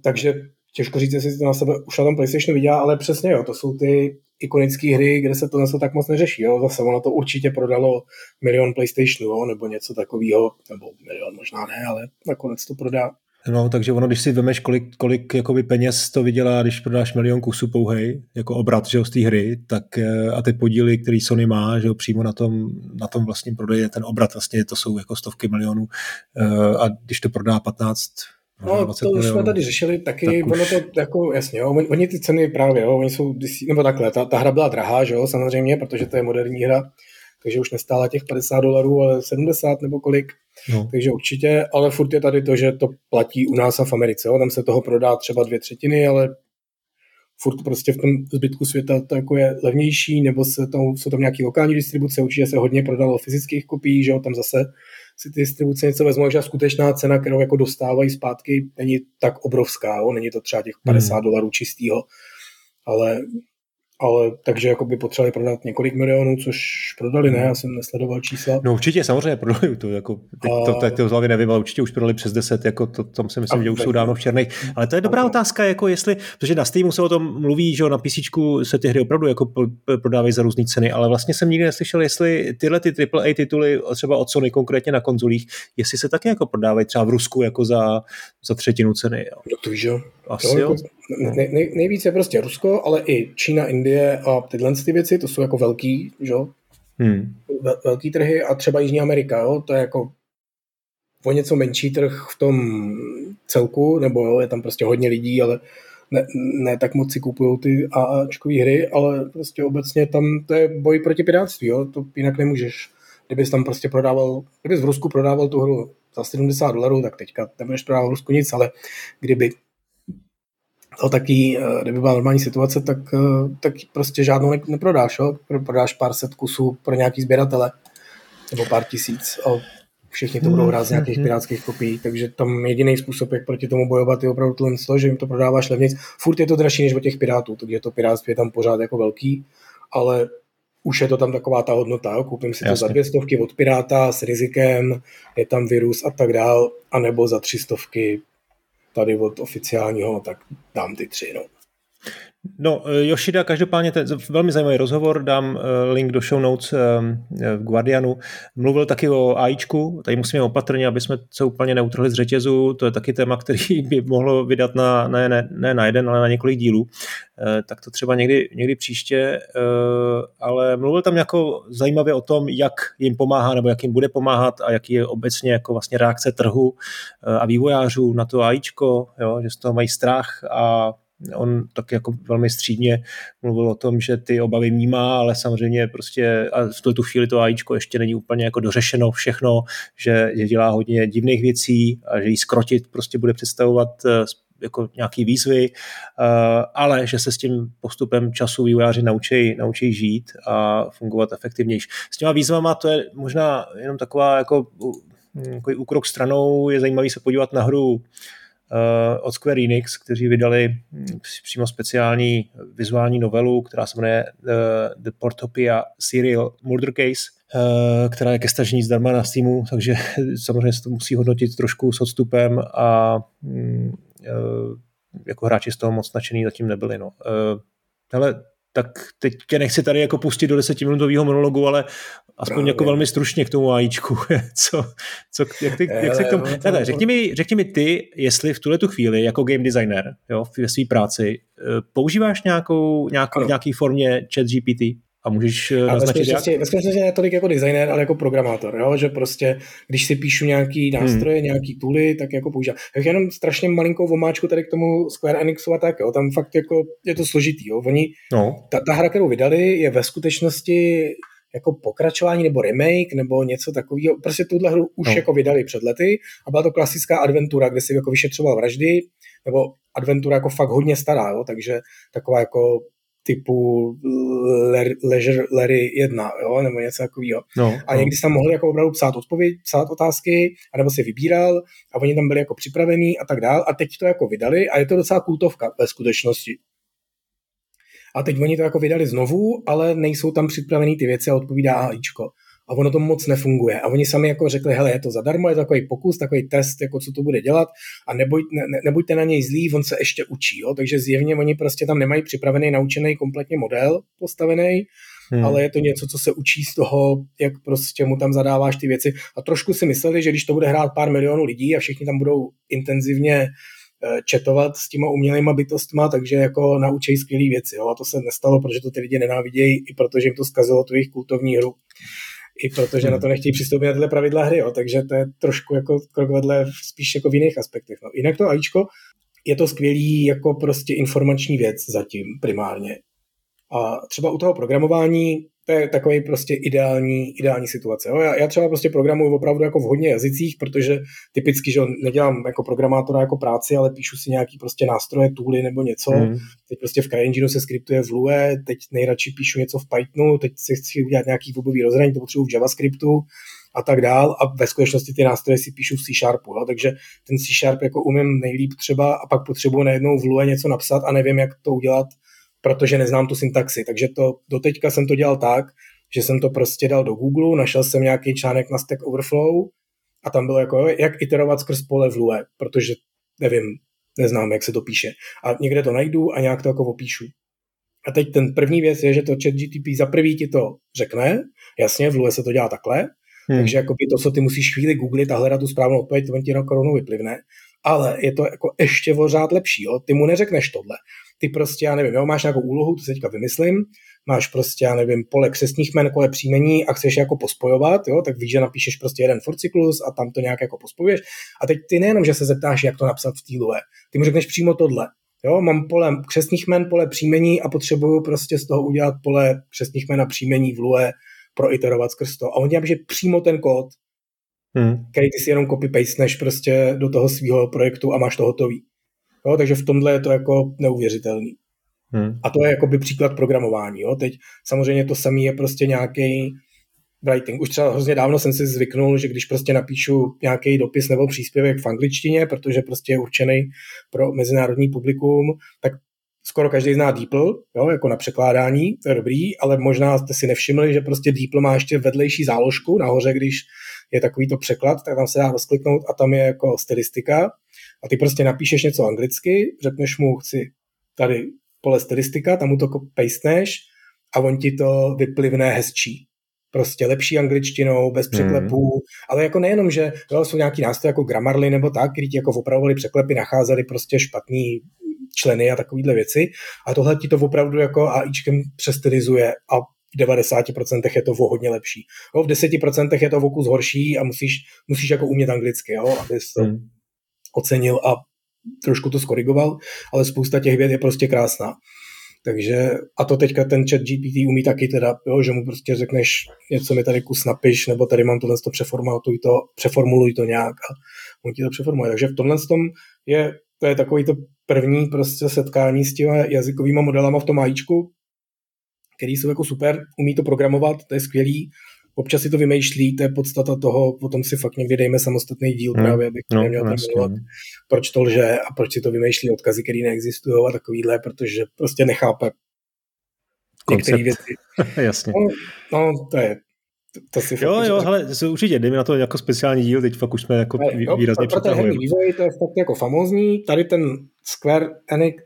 takže těžko říct, jestli to na sebe už na tom PlayStationu vydělá, ale přesně jo, to jsou ty ikonické hry, kde se to něco tak moc neřeší. Jo? Zase ono to určitě prodalo milion PlayStationů, jo? nebo něco takového, nebo milion možná ne, ale nakonec to prodá. No, takže ono, když si vemeš, kolik, kolik jakoby peněz to vydělá, když prodáš milion kusů pouhej, jako obrat že z té hry, tak eh, a ty podíly, který Sony má, že přímo na tom, na tom vlastním prodeji, ten obrat vlastně, to jsou jako stovky milionů eh, a když to prodá 15 No, to už jsme tady řešili taky, tak ono to jako, jasně, jo, oni ty ceny právě, jo, oni jsou, nebo takhle, ta, ta hra byla drahá, že jo, samozřejmě, protože to je moderní hra, takže už nestála těch 50 dolarů, ale 70 nebo kolik, no. takže určitě, ale furt je tady to, že to platí u nás a v Americe, jo, tam se toho prodá třeba dvě třetiny, ale furt prostě v tom zbytku světa to jako je levnější, nebo se tam, jsou tam nějaké lokální distribuce, určitě se hodně prodalo fyzických kopií, že jo, tam zase si ty distribuce něco vezmou, že skutečná cena, kterou jako dostávají zpátky, není tak obrovská, jo? není to třeba těch 50 hmm. dolarů čistýho, ale ale takže jako by potřebovali prodat několik milionů, což prodali, ne, já jsem nesledoval čísla. No určitě, samozřejmě prodali to, jako, teď a... to, teď to z hlavy nevím, ale určitě už prodali přes 10, jako to, tam si myslím, a že už jsou dávno v černých. Ale to je dobrá okay. otázka, jako jestli, protože na Steamu se o tom mluví, že na PC se ty hry opravdu jako prodávají za různé ceny, ale vlastně jsem nikdy neslyšel, jestli tyhle ty AAA tituly, třeba od Sony konkrétně na konzolích, jestli se taky jako prodávají třeba v Rusku jako za, za třetinu ceny. Jo. No to víš, jo. Asi jo. Jako, nej, nejvíce prostě Rusko, ale i Čína, Indie a tyhle ty věci, to jsou jako velký, že? Hmm. velký trhy a třeba Jižní Amerika, jo? to je jako o něco menší trh v tom celku, nebo jo, je tam prostě hodně lidí, ale ne, ne tak moc si kupují ty AAčkové hry, ale prostě obecně tam to je boj proti pirátství, jo? to jinak nemůžeš. Kdybys tam prostě prodával, kdybys v Rusku prodával tu hru za 70 dolarů, tak teďka nebudeš prodávat v Rusku nic, ale kdyby to taky, eh, kdyby byla normální situace, tak, eh, tak prostě žádnou ne, neprodáš. Jo? Prodáš pár set kusů pro nějaký sběratele nebo pár tisíc a všichni to budou hrát z nějakých mhm. pirátských kopií, takže tam jediný způsob, jak proti tomu bojovat, je opravdu to, že jim to prodáváš levnic. Furt je to dražší než od těch pirátů, takže to pirátství je tam pořád jako velký, ale už je to tam taková ta hodnota, jo? koupím si to Jasně. za dvě stovky od Piráta s rizikem, je tam virus a tak dál, anebo za tři stovky tady od oficiálního, tak dám ty tři. No. No, eh, Yoshida, každopádně ten velmi zajímavý rozhovor, dám eh, link do show notes eh, v Guardianu. Mluvil taky o AIčku, tady musíme opatrně, aby jsme se úplně neutrhli z řetězu, to je taky téma, který by mohlo vydat na, ne, ne, ne na jeden, ale na několik dílů. Tak to třeba někdy, někdy příště, ale mluvil tam jako zajímavě o tom, jak jim pomáhá nebo jak jim bude pomáhat a jaký je obecně jako vlastně reakce trhu a vývojářů na to AIčko, jo, že z toho mají strach a On tak jako velmi střídně mluvil o tom, že ty obavy vnímá, ale samozřejmě prostě a v tu chvíli to AIčko ještě není úplně jako dořešeno všechno, že, že dělá hodně divných věcí a že jí skrotit prostě bude představovat eh, jako nějaký výzvy, eh, ale že se s tím postupem času vývojáři naučí, naučí žít a fungovat efektivnější. S těma výzvama to je možná jenom taková jako, jako úkrok stranou, je zajímavý se podívat na hru od Square Enix, kteří vydali hm, přímo speciální vizuální novelu, která se jmenuje The, eh, The Portopia Serial Murder Case, eh, která je ke stažení zdarma na Steamu, takže samozřejmě se to musí hodnotit trošku s odstupem a hm, jako hráči z toho moc nadšený zatím nebyli. No. Ale tak teď tě nechci tady jako pustit do desetiminutového monologu, ale aspoň Právě. jako velmi stručně k tomu AIčku. co, co, jak, ty, jak se k tomu... Ne, řekni, mi, řekni mi ty, jestli v tuhle tu chvíli jako game designer jo, ve své práci eh, používáš nějakou, nějakou, nějaký formě chat GPT? A můžeš eh, a naznačit jak? Ve skutečnosti ne tolik jako designer, ale jako programátor, jo? že prostě, když si píšu nějaký hmm. nástroje, hmm. nějaký tooly, tak jako používám. Tak jenom strašně malinkou vomáčku tady k tomu Square Enixu a tak, jo? tam fakt jako je to složitý. Jo? Oni, no. ta, ta hra, kterou vydali, je ve skutečnosti jako pokračování nebo remake nebo něco takového. Prostě tuhle hru už no. jako vydali před lety a byla to klasická adventura, kde si jako vyšetřoval vraždy, nebo adventura jako fakt hodně stará, jo? takže taková jako typu Leisure Larry 1, jo, nebo něco takového. No, a no. někdy tam mohli jako opravdu psát odpověď, psát otázky, anebo si vybíral a oni tam byli jako připravení a tak dál. A teď to jako vydali a je to docela kultovka ve skutečnosti. A teď oni to jako vydali znovu, ale nejsou tam připravený ty věci a odpovídá AIčko a ono to moc nefunguje. A oni sami jako řekli, hele, je to zadarmo, je to takový pokus, takový test, jako co to bude dělat a neboj, ne, nebuďte na něj zlí, on se ještě učí. Jo? Takže zjevně oni prostě tam nemají připravený, naučený kompletně model postavený, hmm. ale je to něco, co se učí z toho, jak prostě mu tam zadáváš ty věci. A trošku si mysleli, že když to bude hrát pár milionů lidí a všichni tam budou intenzivně eh, četovat s těma umělýma bytostma, takže jako naučí skvělé věci. Jo? A to se nestalo, protože to ty lidi nenávidějí, i protože jim to zkazilo tu jejich kultovní hru i protože na to nechtějí přistoupit na tyhle pravidla hry, jo. takže to je trošku jako krok vedle spíš jako v jiných aspektech. No. Jinak to AIčko je to skvělý jako prostě informační věc zatím primárně. A třeba u toho programování to je takový prostě ideální, ideální situace. Jo? Já, já třeba prostě programuji opravdu jako v hodně jazycích, protože typicky, že nedělám jako programátora jako práci, ale píšu si nějaký prostě nástroje, tooly nebo něco. Mm. Teď prostě v CryEngineu se skriptuje v Lua, teď nejradši píšu něco v Pythonu, teď si chci udělat nějaký webový rozhraní, to potřebuji v JavaScriptu a tak dál a ve skutečnosti ty nástroje si píšu v C Sharpu, jo? takže ten C Sharp jako umím nejlíp třeba a pak potřebuji najednou v Lua něco napsat a nevím, jak to udělat protože neznám tu syntaxi. Takže to doteďka jsem to dělal tak, že jsem to prostě dal do Google, našel jsem nějaký článek na Stack Overflow a tam bylo jako, jak iterovat skrz pole v Lue, protože nevím, neznám, jak se to píše. A někde to najdu a nějak to jako opíšu. A teď ten první věc je, že to chat GTP za prvý ti to řekne, jasně, v Lue se to dělá takhle, hmm. takže jako to, co ty musíš chvíli googlit a hledat tu správnou odpověď, to ti na korunu vyplivne. Ale je to jako ještě pořád lepší, jo? ty mu neřekneš tohle. Ty prostě, já nevím, jo, máš nějakou úlohu, to se teďka vymyslím, máš prostě, já nevím, pole křesních jmen, pole příjmení a chceš jako pospojovat, jo, tak víš, že napíšeš prostě jeden for cyklus a tam to nějak jako pospojuješ. A teď ty nejenom, že se zeptáš, jak to napsat v týlové, ty mu řekneš přímo tohle. Jo, mám pole křesních men, pole příjmení a potřebuju prostě z toho udělat pole křesních men a příjmení v Lue, proiterovat skrz to. A on dělá, že přímo ten kód, hmm. který ty si jenom copy-pasteneš prostě do toho svého projektu a máš to hotový. Jo, takže v tomhle je to jako neuvěřitelný. Hmm. A to je jakoby příklad programování. Jo. Teď samozřejmě to samé je prostě nějaký writing. Už třeba hrozně dávno jsem si zvyknul, že když prostě napíšu nějaký dopis nebo příspěvek v angličtině, protože prostě je určený pro mezinárodní publikum, tak skoro každý zná DeepL, jo, jako na překládání, to je dobrý, ale možná jste si nevšimli, že prostě DeepL má ještě vedlejší záložku nahoře, když je takovýto překlad, tak tam se dá rozkliknout a tam je jako stylistika a ty prostě napíšeš něco anglicky, řekneš mu, chci tady pole stylistika, tam mu to pastneš a on ti to vyplivne hezčí. Prostě lepší angličtinou, bez překlepů, mm. ale jako nejenom, že jo, jsou nějaký nástroje jako Grammarly nebo tak, který ti jako opravovali překlepy, nacházeli prostě špatný členy a takovéhle věci. A tohle ti to opravdu jako AIčkem přestylizuje a v 90% je to o hodně lepší. Jo, v 10% je to o kus horší a musíš, musíš jako umět anglicky, jo, abys to hmm. Ocenil a trošku to skorigoval, ale spousta těch věd je prostě krásná. Takže, a to teďka ten chat GPT umí taky teda, jo, že mu prostě řekneš, něco mi tady kus napiš, nebo tady mám tohle to přeformuluj to, přeformuluj to nějak a on ti to přeformuluje. Takže v tomhle tom je, to je takový to první prostě setkání s těmi jazykovými modelama v tom AIčku, který jsou jako super, umí to programovat, to je skvělý, občas si to vymýšlí, to je podstata toho, potom si fakt někdy dejme samostatný díl hmm. právě, abych no, neměl tam milovat, proč to lže a proč si to vymýšlí odkazy, které neexistují a takovýhle, protože prostě nechápe některé věci. Jasně. No, no, to je to si jo, jo, hele, určitě, jdeme na to jako speciální díl, teď fakt už jsme jako jo, výrazně pro, pro ten vývoj to je fakt jako famózní, tady ten Square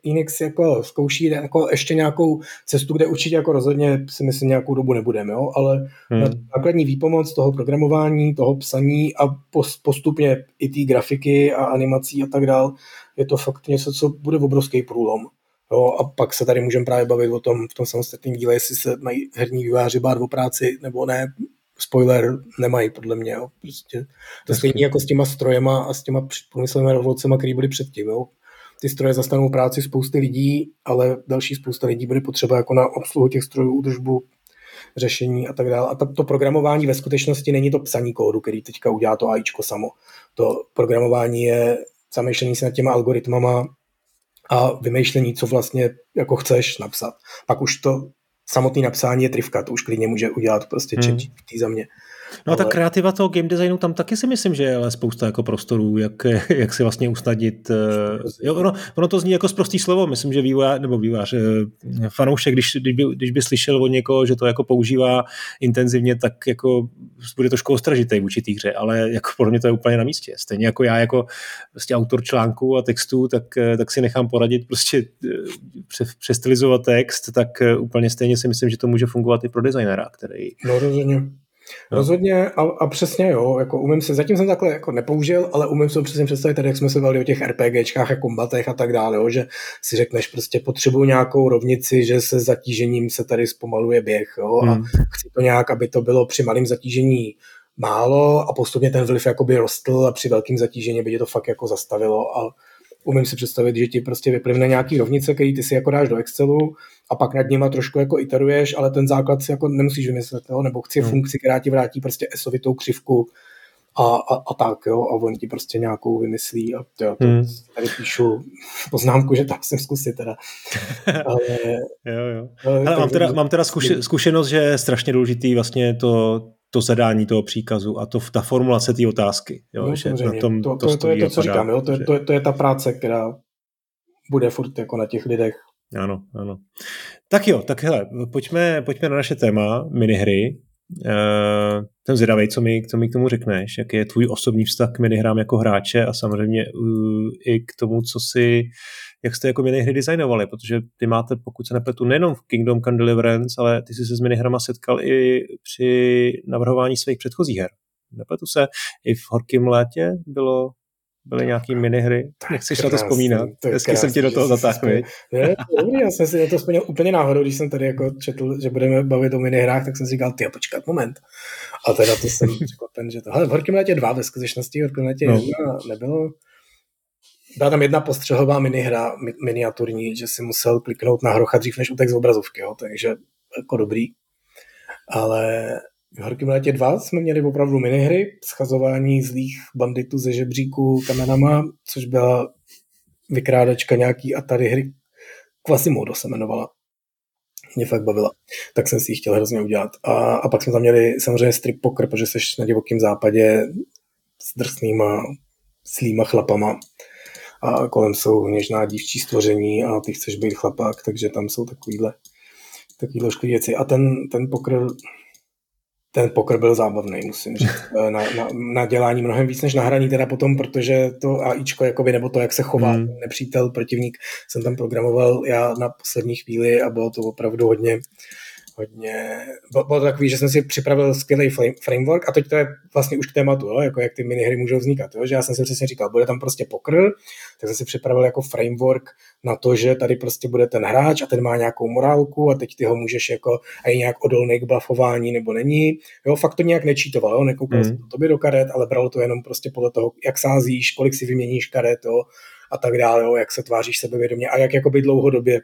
Enix jako zkouší jako ještě nějakou cestu, kde určitě jako rozhodně si myslím nějakou dobu nebudeme, jo? ale hmm. základní výpomoc toho programování, toho psaní a postupně i té grafiky a animací a tak dál, je to fakt něco, co bude v obrovský průlom. Jo, a pak se tady můžeme právě bavit o tom v tom samostatném díle, jestli se mají herní výváři bát o práci nebo ne, spoiler nemají, podle mě. Jo. Prostě to stejně jako s těma strojema a s těma průmyslovými revolucemi, které byly předtím. Jo. Ty stroje zastanou práci spousty lidí, ale další spousta lidí bude potřeba jako na obsluhu těch strojů, údržbu, řešení a tak dále. A to, to programování ve skutečnosti není to psaní kódu, který teďka udělá to AIčko samo. To programování je zamýšlení se nad těma algoritmama a vymýšlení, co vlastně jako chceš napsat. Pak už to samotný napsání je trivka, to už klidně může udělat prostě hmm. za mě. No a ta kreativa toho game designu tam taky si myslím, že je ale spousta jako prostorů, jak, jak si vlastně usnadnit. Eh, jo, ono, ono, to zní jako zprostý slovo, myslím, že vývojář, nebo vývojář, eh, fanoušek, když, když, by, když by slyšel od někoho, že to jako používá intenzivně, tak jako bude trošku ostražitý v té hře, ale jako podle mě to je úplně na místě. Stejně jako já jako prostě autor článku a textů, tak, eh, tak si nechám poradit prostě přestylizovat text, tak úplně stejně si myslím, že to může fungovat i pro designera, který no, rozhodně. No. Rozhodně a, a, přesně jo, jako umím si, zatím jsem takhle jako nepoužil, ale umím si přesně představit, tady, jak jsme se bavili o těch RPGčkách a kombatech a tak dále, jo, že si řekneš prostě potřebuji nějakou rovnici, že se zatížením se tady zpomaluje běh jo, hmm. a chci to nějak, aby to bylo při malém zatížení málo a postupně ten vliv jakoby rostl a při velkém zatížení by tě to fakt jako zastavilo a umím si představit, že ti prostě vyplivne nějaký rovnice, který ty si jako dáš do Excelu a pak nad nima trošku jako iteruješ, ale ten základ si jako nemusíš vymyslet, jo? nebo chci hmm. funkci, která ti vrátí prostě esovitou křivku a, a, a tak, jo, a on ti prostě nějakou vymyslí a jo, to hmm. tady píšu poznámku, že to jsem zkusit teda. Ale, jo, jo. Ale, ale mám teda, mám teda zkuši, zkušenost, že je strašně důležitý vlastně to, to zadání toho příkazu a to, ta formulace té otázky. Jo, no, že na tom to, to, to, to je to, co říkám, jo? To, že... to, to je ta práce, která bude furt jako na těch lidech Ano, ano. Tak jo, tak hele, pojďme, pojďme na naše téma, minihry. Uh, jsem zvědavý, co mi, co mi k tomu řekneš, jaký je tvůj osobní vztah k minihrám jako hráče a samozřejmě uh, i k tomu, co si, jak jste jako minihry designovali, protože ty máte, pokud se nepletu, nejenom v Kingdom Come Deliverance, ale ty jsi se s minihrama setkal i při navrhování svých předchozích her. Nepletu se, i v horkém létě bylo byly nějaký minihry. Nechceš na to vzpomínat? To Hezky jsem ti do toho zatáhl. Ne, dobrý, já jsem si na to vzpomněl úplně náhodou, když jsem tady jako četl, že budeme bavit o minihrách, tak jsem si říkal, ty počkat, moment. A teda to jsem překvapen, že to. Ale v Horkém letě dva ve skutečnosti, v Horkém letě no. jedna nebylo. Byla tam jedna postřehová minihra, mi, miniaturní, že si musel kliknout na hrocha dřív, než utek z obrazovky, jo, takže jako dobrý. Ale v Horkém létě 2 jsme měli opravdu minihry, schazování zlých banditů ze žebříku kamenama, což byla vykrádačka nějaký Atari hry. Quasimodo se jmenovala. Mě fakt bavila. Tak jsem si ji chtěl hrozně udělat. A, a pak jsme tam měli samozřejmě strip poker, protože jsi na divokém západě s drsnýma, slýma chlapama a kolem jsou něžná dívčí stvoření a ty chceš být chlapák, takže tam jsou takovýhle, takovýhle věci. A ten, ten pokr ten pokr byl zábavný, musím říct. Eh, na, na, na, dělání mnohem víc než na hraní teda potom, protože to AIčko, jakoby, nebo to, jak se chová hmm. nepřítel, protivník, jsem tam programoval já na poslední chvíli a bylo to opravdu hodně, hodně, bylo to takový, že jsem si připravil skvělý framework a teď to je vlastně už k tématu, jo, jako jak ty minihry můžou vznikat, jo, že já jsem si přesně říkal, bude tam prostě pokr, tak jsem si připravil jako framework na to, že tady prostě bude ten hráč a ten má nějakou morálku a teď ty ho můžeš jako a je nějak odolný k blafování nebo není. Jo, fakt to nějak nečítoval, jo, nekoukal mm. jsem to tobě do karet, ale bralo to jenom prostě podle toho, jak sázíš, kolik si vyměníš karet, jo, a tak dále, jo, jak se tváříš sebevědomě a jak jakoby dlouhodobě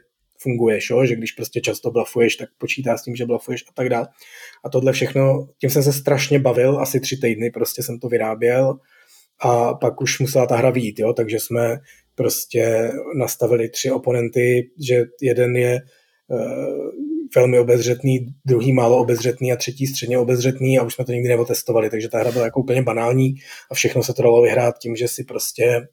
funguješ, jo? že když prostě často blafuješ, tak počítá s tím, že blafuješ a tak dále. A tohle všechno, tím jsem se strašně bavil, asi tři týdny prostě jsem to vyráběl a pak už musela ta hra výjít, jo? takže jsme prostě nastavili tři oponenty, že jeden je uh, velmi obezřetný, druhý málo obezřetný a třetí středně obezřetný a už jsme to nikdy neotestovali, takže ta hra byla jako úplně banální a všechno se to dalo vyhrát tím, že si prostě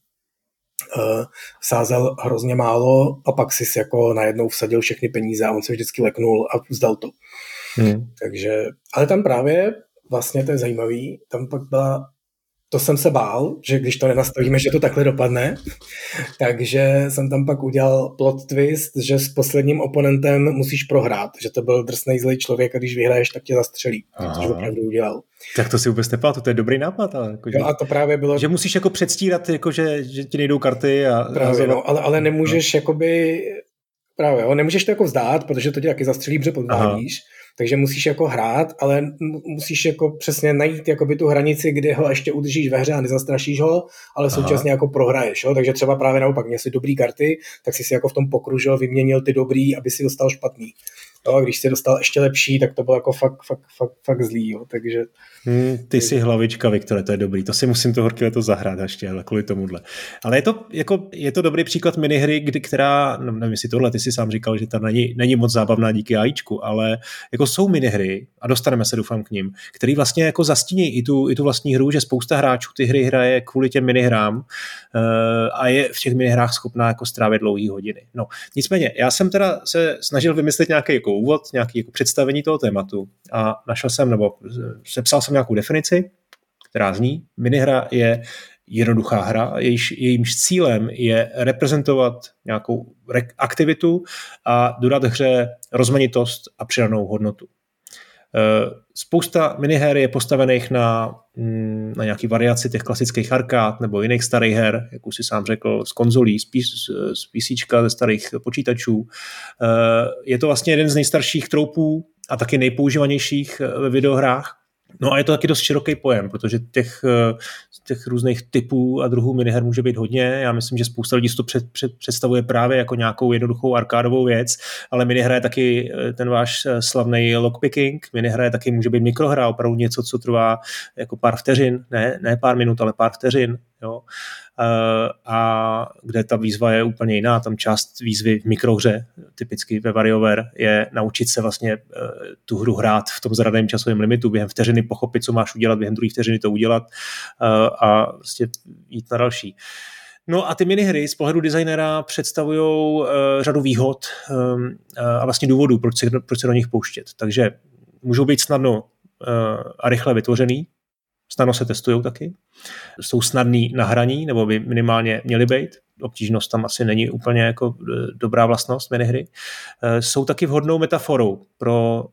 uh, sázel hrozně málo a pak si jako najednou vsadil všechny peníze a on se vždycky leknul a vzdal to. Hmm. Takže, ale tam právě vlastně to je zajímavý, tam pak byla to jsem se bál, že když to nenastavíme, že to takhle dopadne. Takže jsem tam pak udělal plot twist, že s posledním oponentem musíš prohrát, že to byl drsný zlej člověk a když vyhraješ, tak tě zastřelí. Aha. Což opravdu udělal. Tak to si vůbec nepamatuju, to je dobrý nápad. Ale jako, že, jo, a to právě bylo... Že musíš jako předstírat, jako že, že ti nejdou karty a... Právě, no, ale, ale nemůžeš no. jakoby... Právě, jo, nemůžeš to jako vzdát, protože to tě taky zastřelí, protože podvádíš takže musíš jako hrát, ale musíš jako přesně najít jakoby tu hranici, kdy ho ještě udržíš ve hře a nezastrašíš ho, ale Aha. současně jako prohraješ, jo? takže třeba právě naopak, měl si dobrý karty, tak si si jako v tom pokružil, vyměnil ty dobrý, aby si dostal špatný. Jo, a když si dostal ještě lepší, tak to bylo jako fakt, fakt, fakt, fakt zlý, jo? takže Hmm, ty jsi hlavička, Viktore, to je dobrý. To si musím to horky to zahrát ještě, ale kvůli tomuhle. Ale je to, jako, je to dobrý příklad minihry, kdy, která, no, nevím jestli tohle, ty si sám říkal, že ta není, není moc zábavná díky AIčku, ale jako jsou minihry, a dostaneme se doufám k ním, který vlastně jako zastíní i tu, i tu vlastní hru, že spousta hráčů ty hry hraje kvůli těm minihrám uh, a je v těch minihrách schopná jako strávit dlouhé hodiny. No, nicméně, já jsem teda se snažil vymyslet nějaký jako úvod, nějaký jako představení toho tématu a našel jsem, nebo sepsal jsem nějakou definici, která zní, minihra je jednoduchá hra, jejíž, jejímž cílem je reprezentovat nějakou aktivitu a dodat hře rozmanitost a přidanou hodnotu. Eh, spousta miniher je postavených na, mm, na nějaký variaci těch klasických arkád nebo jiných starých her, jak už si sám řekl, z konzolí, z, z PC, ze starých počítačů. Eh, je to vlastně jeden z nejstarších troupů a taky nejpoužívanějších eh, ve videohrách. No a je to taky dost široký pojem, protože těch, eh, těch různých typů a druhů miniher může být hodně. Já myslím, že spousta lidí to před, před, představuje právě jako nějakou jednoduchou arkádovou věc, ale minihra je taky eh, ten váš eh, slavný lockpicking. Minihra je taky může být mikrohra, opravdu něco, co trvá jako pár vteřin, ne, ne pár minut, ale pár vteřin. Jo. Eh, a kde ta výzva je úplně jiná. Tam část výzvy v mikrohře, typicky ve WarioWare, je naučit se vlastně eh, tu hru hrát v tom zraném časovém limitu, během vteřiny pochopit, co máš udělat, během druhé vteřiny to udělat eh, a vlastně jít na další. No a ty minihry z pohledu designera představují uh, řadu výhod um, a vlastně důvodů, proč se, proč se do nich pouštět. Takže můžou být snadno uh, a rychle vytvořený, snadno se testují taky, jsou snadný na hraní, nebo by minimálně měly být, obtížnost tam asi není úplně jako dobrá vlastnost minihry, jsou taky vhodnou metaforou pro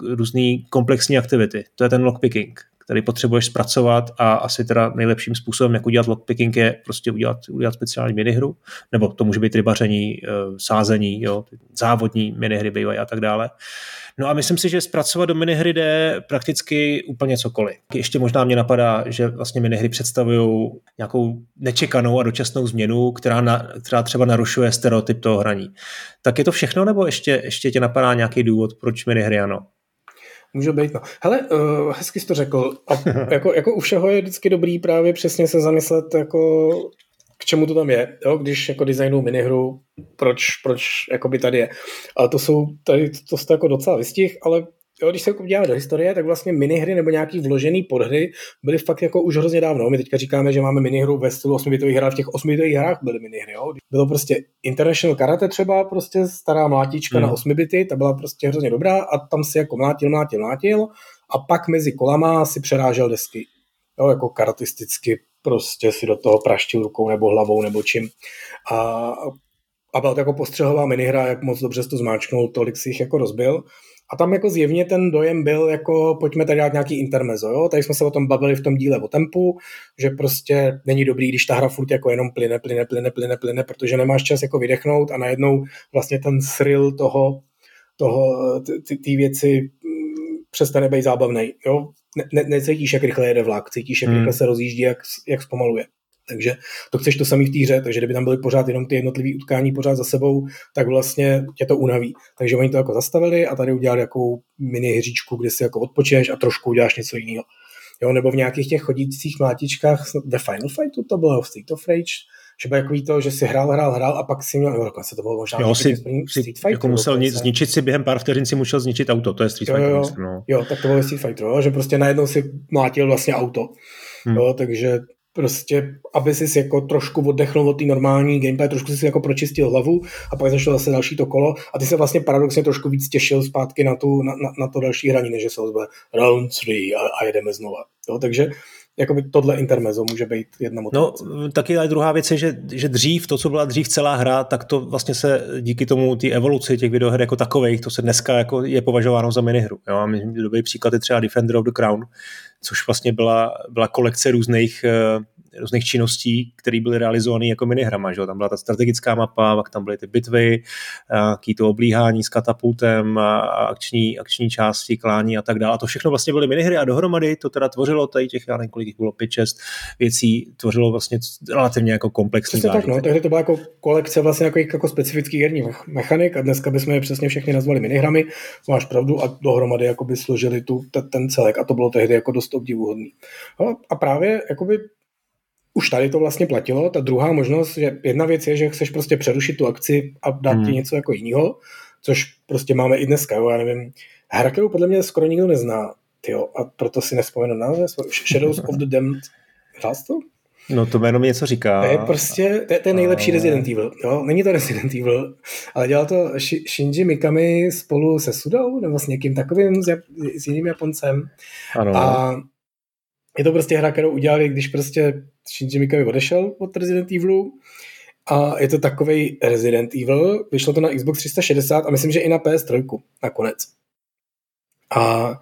různé komplexní aktivity. To je ten lockpicking který potřebuješ zpracovat a asi teda nejlepším způsobem, jak udělat lockpicking, je prostě udělat, udělat speciální minihru, nebo to může být rybaření, eh, sázení, jo, závodní minihry bývají a tak dále. No a myslím si, že zpracovat do minihry jde prakticky úplně cokoliv. Ještě možná mě napadá, že vlastně minihry představují nějakou nečekanou a dočasnou změnu, která, na, která třeba narušuje stereotyp toho hraní. Tak je to všechno, nebo ještě, ještě tě napadá nějaký důvod, proč minihry ano? Může být, no. Hele, uh, hezky jsi to řekl. A jako, jako u všeho je vždycky dobrý právě přesně se zamyslet, jako k čemu to tam je, jo? když jako designu minihru, proč, proč jakoby tady je. A to jsou, tady to jste jako docela vystih, ale jo, když se podíváme do historie, tak vlastně minihry nebo nějaký vložený podhry byly fakt jako už hrozně dávno. My teďka říkáme, že máme minihru ve stylu 8-bitových hrách, v těch 8-bitových hrách byly minihry. Jo. Bylo prostě International Karate třeba, prostě stará mlátička hmm. na 8 bity, ta byla prostě hrozně dobrá a tam si jako mlátil, mlátil, mlátil a pak mezi kolama si přerážel desky. Jo, jako karatisticky prostě si do toho praštil rukou nebo hlavou nebo čím. A, a byla to jako postřehová minihra, jak moc dobře to zmáčknul, tolik si jich jako rozbil. A tam jako zjevně ten dojem byl, jako pojďme tady dát nějaký intermezo, jo? Tady jsme se o tom bavili v tom díle o tempu, že prostě není dobrý, když ta hra furt jako jenom plyne, plyne, plyne, plyne, plyne, protože nemáš čas jako vydechnout a najednou vlastně ten thrill toho, toho ty věci mm, přestane být zábavný. Jo? Ne, ne, necítíš, jak rychle jede vlak, cítíš, jak hmm. rychle se rozjíždí, jak, jak zpomaluje. Takže to chceš to samý v té hře, takže kdyby tam byly pořád jenom ty jednotlivé utkání pořád za sebou, tak vlastně tě to unaví. Takže oni to jako zastavili a tady udělali jako mini hříčku, kde si jako odpočineš a trošku uděláš něco jiného. Jo, nebo v nějakých těch chodících mlátičkách ve Final Fightu to bylo v Street of Rage, že bylo jako to, že si hrál, hrál, hrál a pak si měl, nebo dokonce to bylo možná jo, si, Street Fighter. Jako musel dokonce. zničit si během pár vteřin si musel zničit auto, to je Street jo, Fighter. Jo, no. jo, tak to bylo Street Fighter, jo, že prostě najednou si mlátil vlastně auto. Hmm. Jo, takže prostě, aby si jako trošku oddechnul od té normální gameplay, trošku si jako pročistil hlavu a pak zašlo zase další to kolo a ty se vlastně paradoxně trošku víc těšil zpátky na, tu, na, na, na to další hraní, než se ozve round 3 a, a jedeme znova. Jo, takže jakoby tohle intermezo může být jedna motivace. No, taky ale druhá věc je, že, že dřív, to, co byla dřív celá hra, tak to vlastně se díky tomu té evoluci těch videoher jako takových, to se dneska jako je považováno za minihru. Jo? A dobrý příklad je třeba Defender of the Crown, což vlastně byla, byla kolekce různých uh, různých činností, které byly realizovány jako minihrama. Že? Tam byla ta strategická mapa, pak tam byly ty bitvy, jaký to oblíhání s katapultem a akční, akční části, klání a tak dále. A to všechno vlastně byly minihry a dohromady to teda tvořilo tady těch, já nevím, kolik bylo, 5-6 věcí, tvořilo vlastně relativně jako komplexní Přesně tak, no, takže to byla jako kolekce vlastně jako, jako specifických herních mechanik a dneska bychom je přesně všechny nazvali minihrami, máš pravdu a dohromady jako by složili tu, ten celek a to bylo tehdy jako dost obdivuhodný. No, a právě jakoby už tady to vlastně platilo. Ta druhá možnost, že jedna věc je, že chceš prostě přerušit tu akci a dát hmm. ti něco jako jiného, což prostě máme i dneska, jo, já nevím. Hra, kterou podle mě skoro nikdo nezná, tyjo, a proto si nespomenu název, Shadows of the Damned. Hrál to? No to jméno mi něco říká. To je prostě, to je, to je nejlepší a... Resident Evil. Jo? Není to Resident Evil, ale dělal to Shinji Mikami spolu se Sudou, nebo s někým takovým, s, s jiným Japoncem. Ano. A je to prostě hra, kterou udělali, když prostě Shinji Mikami odešel od Resident Evilu a je to takový Resident Evil. Vyšlo to na Xbox 360 a myslím, že i na PS3 nakonec. A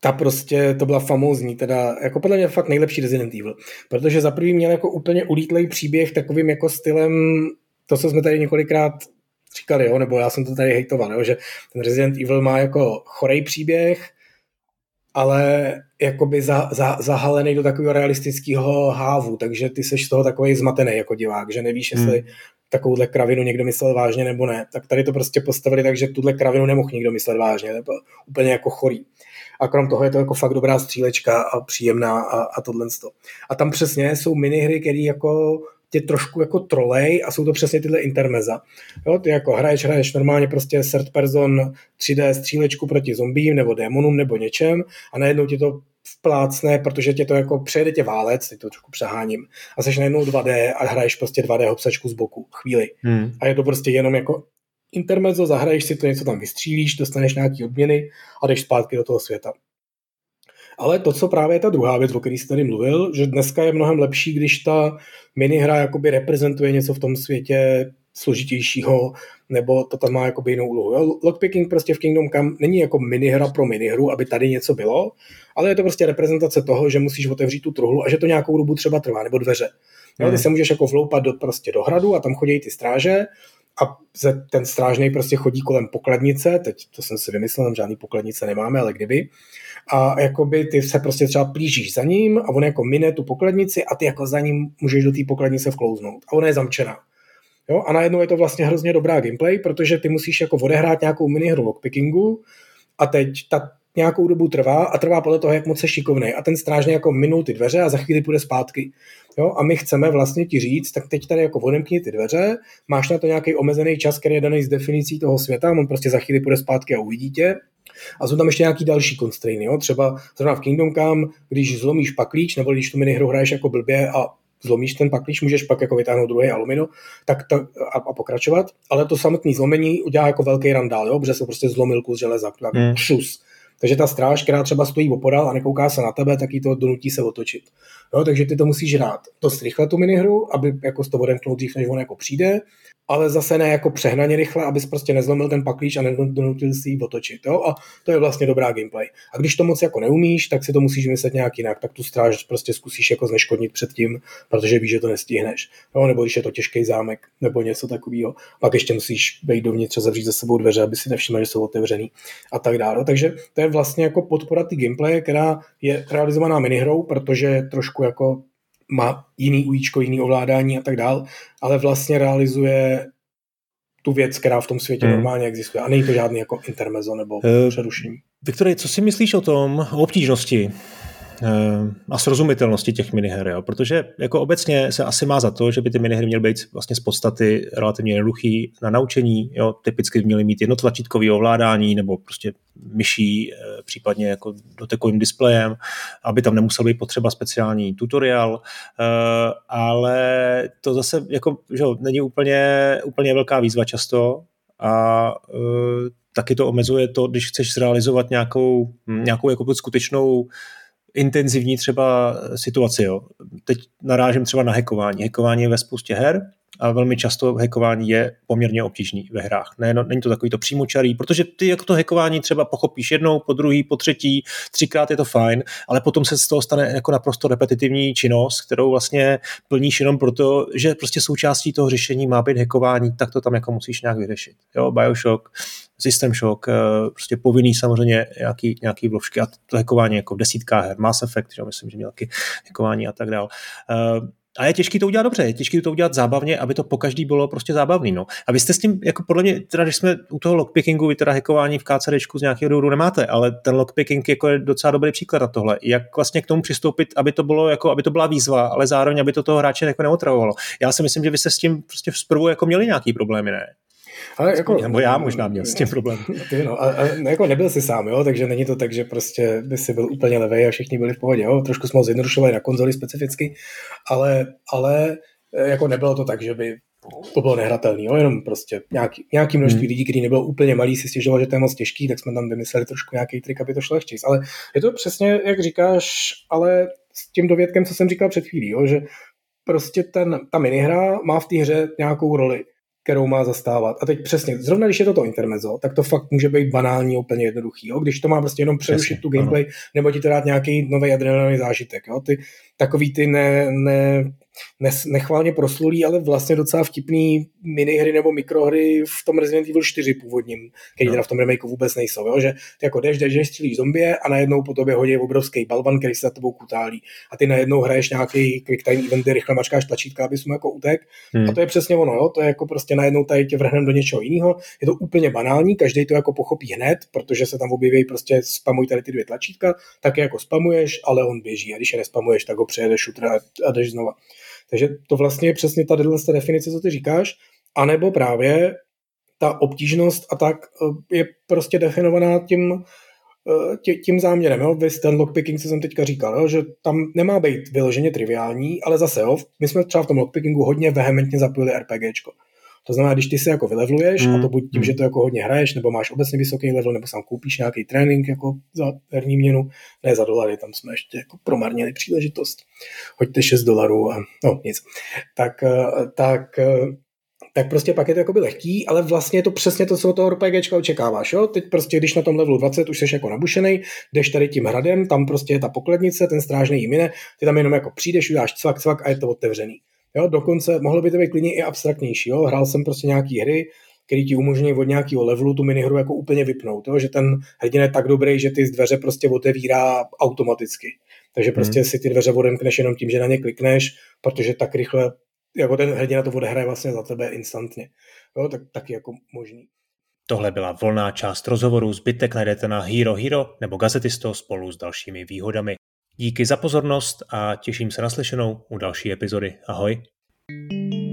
ta prostě, to byla famózní, teda jako podle mě fakt nejlepší Resident Evil, protože za prvý měl jako úplně ulítlej příběh takovým jako stylem, to, co jsme tady několikrát říkali, jo, nebo já jsem to tady hejtoval, jo, že ten Resident Evil má jako chorej příběh, ale jakoby za, za, zahalený do takového realistického hávu, takže ty seš z toho takový zmatený jako divák, že nevíš, jestli hmm. takovouhle kravinu někdo myslel vážně nebo ne. Tak tady to prostě postavili tak, že tuhle kravinu nemohl nikdo myslet vážně, to bylo úplně jako chorý. A krom toho je to jako fakt dobrá střílečka a příjemná a, a tohle. A tam přesně jsou minihry, které jako tě trošku jako trolej a jsou to přesně tyhle intermeza. Jo, ty jako hraješ, hraješ normálně prostě third person 3D střílečku proti zombím nebo démonům nebo něčem a najednou ti to vplácne, protože tě to jako přejede tě válec, teď to trošku přeháním, a seš najednou 2D a hraješ prostě 2D hopsačku z boku chvíli. Hmm. A je to prostě jenom jako intermezzo, zahraješ si to, něco tam vystřílíš, dostaneš nějaký odměny a jdeš zpátky do toho světa. Ale to, co právě je ta druhá věc, o které jsi tady mluvil, že dneska je mnohem lepší, když ta minihra jakoby reprezentuje něco v tom světě složitějšího, nebo to tam má jakoby jinou úlohu. Lockpicking prostě v Kingdom Come není jako minihra pro minihru, aby tady něco bylo, ale je to prostě reprezentace toho, že musíš otevřít tu truhlu a že to nějakou dobu třeba trvá, nebo dveře. Jo? Ty hmm. se můžeš jako vloupat do, prostě do hradu a tam chodí ty stráže a ten strážný prostě chodí kolem pokladnice, teď to jsem si vymyslel, tam žádný pokladnice nemáme, ale kdyby. A jakoby ty se prostě třeba plížíš za ním a on jako mine tu pokladnici a ty jako za ním můžeš do té pokladnice vklouznout. A ona je zamčená. Jo? A najednou je to vlastně hrozně dobrá gameplay, protože ty musíš jako odehrát nějakou minihru lockpickingu a teď ta nějakou dobu trvá a trvá podle toho, jak moc se šikovný. A ten strážně jako minul ty dveře a za chvíli půjde zpátky. Jo? A my chceme vlastně ti říct, tak teď tady jako odemkni ty dveře, máš na to nějaký omezený čas, který je daný z definicí toho světa, on prostě za chvíli půjde zpátky a uvidí tě. A jsou tam ještě nějaký další constrainy, jo? třeba zrovna v Kingdom Come, když zlomíš paklíč, nebo když tu minihru hraješ jako blbě a zlomíš ten paklíč, můžeš pak jako vytáhnout druhý alumino tak to, a, a, pokračovat, ale to samotné zlomení udělá jako velký randál, jo? protože se prostě zlomil kus železa, tak hmm. šus. Takže ta stráž, která třeba stojí opodal a nekouká se na tebe, tak jí to donutí se otočit. Jo, takže ty to musíš hrát to rychle tu minihru, aby jako s to odemknout dřív, než on jako přijde ale zase ne jako přehnaně rychle, abys prostě nezlomil ten paklíč a nedonutil si ji otočit. Jo? A to je vlastně dobrá gameplay. A když to moc jako neumíš, tak si to musíš myslet nějak jinak, tak tu stráž prostě zkusíš jako zneškodnit předtím, protože víš, že to nestihneš. Jo? Nebo když je to těžký zámek nebo něco takového, pak ještě musíš vejít dovnitř a zavřít za sebou dveře, aby si nevšiml, že jsou otevřený a tak dále. Takže to je vlastně jako podpora ty gameplay, která je realizovaná minihrou, protože trošku jako má jiný ujíčko, jiný ovládání a tak dál, ale vlastně realizuje tu věc, která v tom světě hmm. normálně existuje. A není to žádný jako intermezo nebo uh, přerušení. Viktore, co si myslíš o tom, o obtížnosti a srozumitelnosti těch miniher, jo? protože jako obecně se asi má za to, že by ty minihry měly být vlastně z podstaty relativně jednoduchý na naučení, jo? typicky měly mít jednotlačítkový ovládání nebo prostě myší, eh, případně jako dotekovým displejem, aby tam nemusel být potřeba speciální tutoriál, eh, ale to zase jako, že není úplně, úplně velká výzva často a taky to omezuje to, když chceš zrealizovat nějakou, nějakou jako skutečnou intenzivní třeba situaci. Jo. Teď narážím třeba na hackování. Hackování je ve spoustě her a velmi často hackování je poměrně obtížný ve hrách. Ne, no, není to takový to přímočarý, protože ty jako to hackování třeba pochopíš jednou, po druhý, po třetí, třikrát je to fajn, ale potom se z toho stane jako naprosto repetitivní činnost, kterou vlastně plníš jenom proto, že prostě součástí toho řešení má být hackování, tak to tam jako musíš nějak vyřešit. Jo, Bioshock, System Shock, eh, prostě povinný samozřejmě nějaký, nějaký vložky a to hackování jako v desítkách her, Mass Effect, že myslím, že měl hackování a tak dále. Uh, a je těžké to udělat dobře, je těžké to udělat zábavně, aby to po každý bylo prostě zábavný. No. A vy jste s tím, jako podle mě, teda když jsme u toho lockpickingu, vy teda hackování v KCDčku z nějakého důvodu nemáte, ale ten lockpicking jako je docela dobrý příklad na tohle. Jak vlastně k tomu přistoupit, aby to bylo jako, aby to byla výzva, ale zároveň, aby to toho hráče jako neotravovalo. Já si myslím, že vy jste s tím prostě zprvu jako měli nějaký problémy, ne? Ale jako, Nebo já možná měl s tím problém. Ty no, a, a, jako nebyl jsi sám, jo, takže není to tak, že prostě by si byl úplně levej a všichni byli v pohodě, jo. Trošku jsme ho zjednodušovali na konzoli specificky, ale, ale e, jako nebylo to tak, že by to bylo nehratelný, jo? jenom prostě nějaký, nějaký množství hmm. lidí, který nebylo úplně malý, si stěžoval, že to je moc těžký, tak jsme tam vymysleli trošku nějaký trik, aby to šlo ještě. Ale je to přesně, jak říkáš, ale s tím dovědkem, co jsem říkal před chvílí, jo? že prostě ten, ta minihra má v té hře nějakou roli kterou má zastávat. A teď přesně, zrovna když je to to intermezzo, tak to fakt může být banální, úplně jednoduchý. Jo? Když to má prostě jenom přerušit tu gameplay, ano. nebo ti to dát nějaký nový adrenalinový zážitek. Jo? Ty, takový ty ne, ne, nechválně proslulý, ale vlastně docela vtipný minihry nebo mikrohry v tom Resident Evil 4 původním, který no. teda v tom remakeu vůbec nejsou, jo? že ty jako jdeš, jdeš, střílíš zombie a najednou po tobě hodí obrovský balvan, který se za tebou kutálí. A ty najednou hraješ nějaký quick time eventy, rychle mačkáš tlačítka, abys mu jako utek. Hmm. A to je přesně ono, jo? to je jako prostě najednou tady tě vrhnem do něčeho jiného. Je to úplně banální, každý to jako pochopí hned, protože se tam objeví prostě spamuj tady ty dvě tlačítka, tak je jako spamuješ, ale on běží a když je nespamuješ, tak ho přejedeš a jdeš znova. Takže to vlastně je přesně ta definice, co ty říkáš, anebo právě ta obtížnost a tak eh, je prostě definovaná tím tě, tím záměrem, jo, vys ten lockpicking, co jsem teďka říkal, jo, že tam nemá být vyloženě triviální, ale zase, jo, my jsme třeba v tom lockpickingu hodně vehementně zapojili RPGčko. To znamená, když ty se jako vylevluješ, mm. a to buď tím, mm. že to jako hodně hraješ, nebo máš obecně vysoký level, nebo sám koupíš nějaký trénink jako za herní měnu, ne za dolary, tam jsme ještě jako promarnili příležitost. Hoďte 6 dolarů a no nic. Tak, eh, tak eh, tak prostě pak je to jakoby lehký, ale vlastně je to přesně to, co od toho RPGčka očekáváš. Jo? Teď prostě, když na tom levelu 20 už jsi jako nabušený, jdeš tady tím hradem, tam prostě je ta pokladnice, ten strážný jí mine, ty tam jenom jako přijdeš, uděláš cvak, cvak a je to otevřený. Jo, dokonce mohlo by to být klidně i abstraktnější. Jo? Hrál jsem prostě nějaký hry, který ti umožní od nějakého levelu tu minihru jako úplně vypnout. Jo? Že ten hrdina je tak dobrý, že ty z dveře prostě otevírá automaticky. Takže hmm. prostě hmm. si ty dveře odemkneš jenom tím, že na ně klikneš, protože tak rychle jako ten hrdina to odehraje vlastně za tebe instantně. Jo, tak taky jako možný. Tohle byla volná část rozhovoru, zbytek najdete na Hero Hero nebo Gazetisto spolu s dalšími výhodami. Díky za pozornost a těším se na slyšenou u další epizody. Ahoj. thank you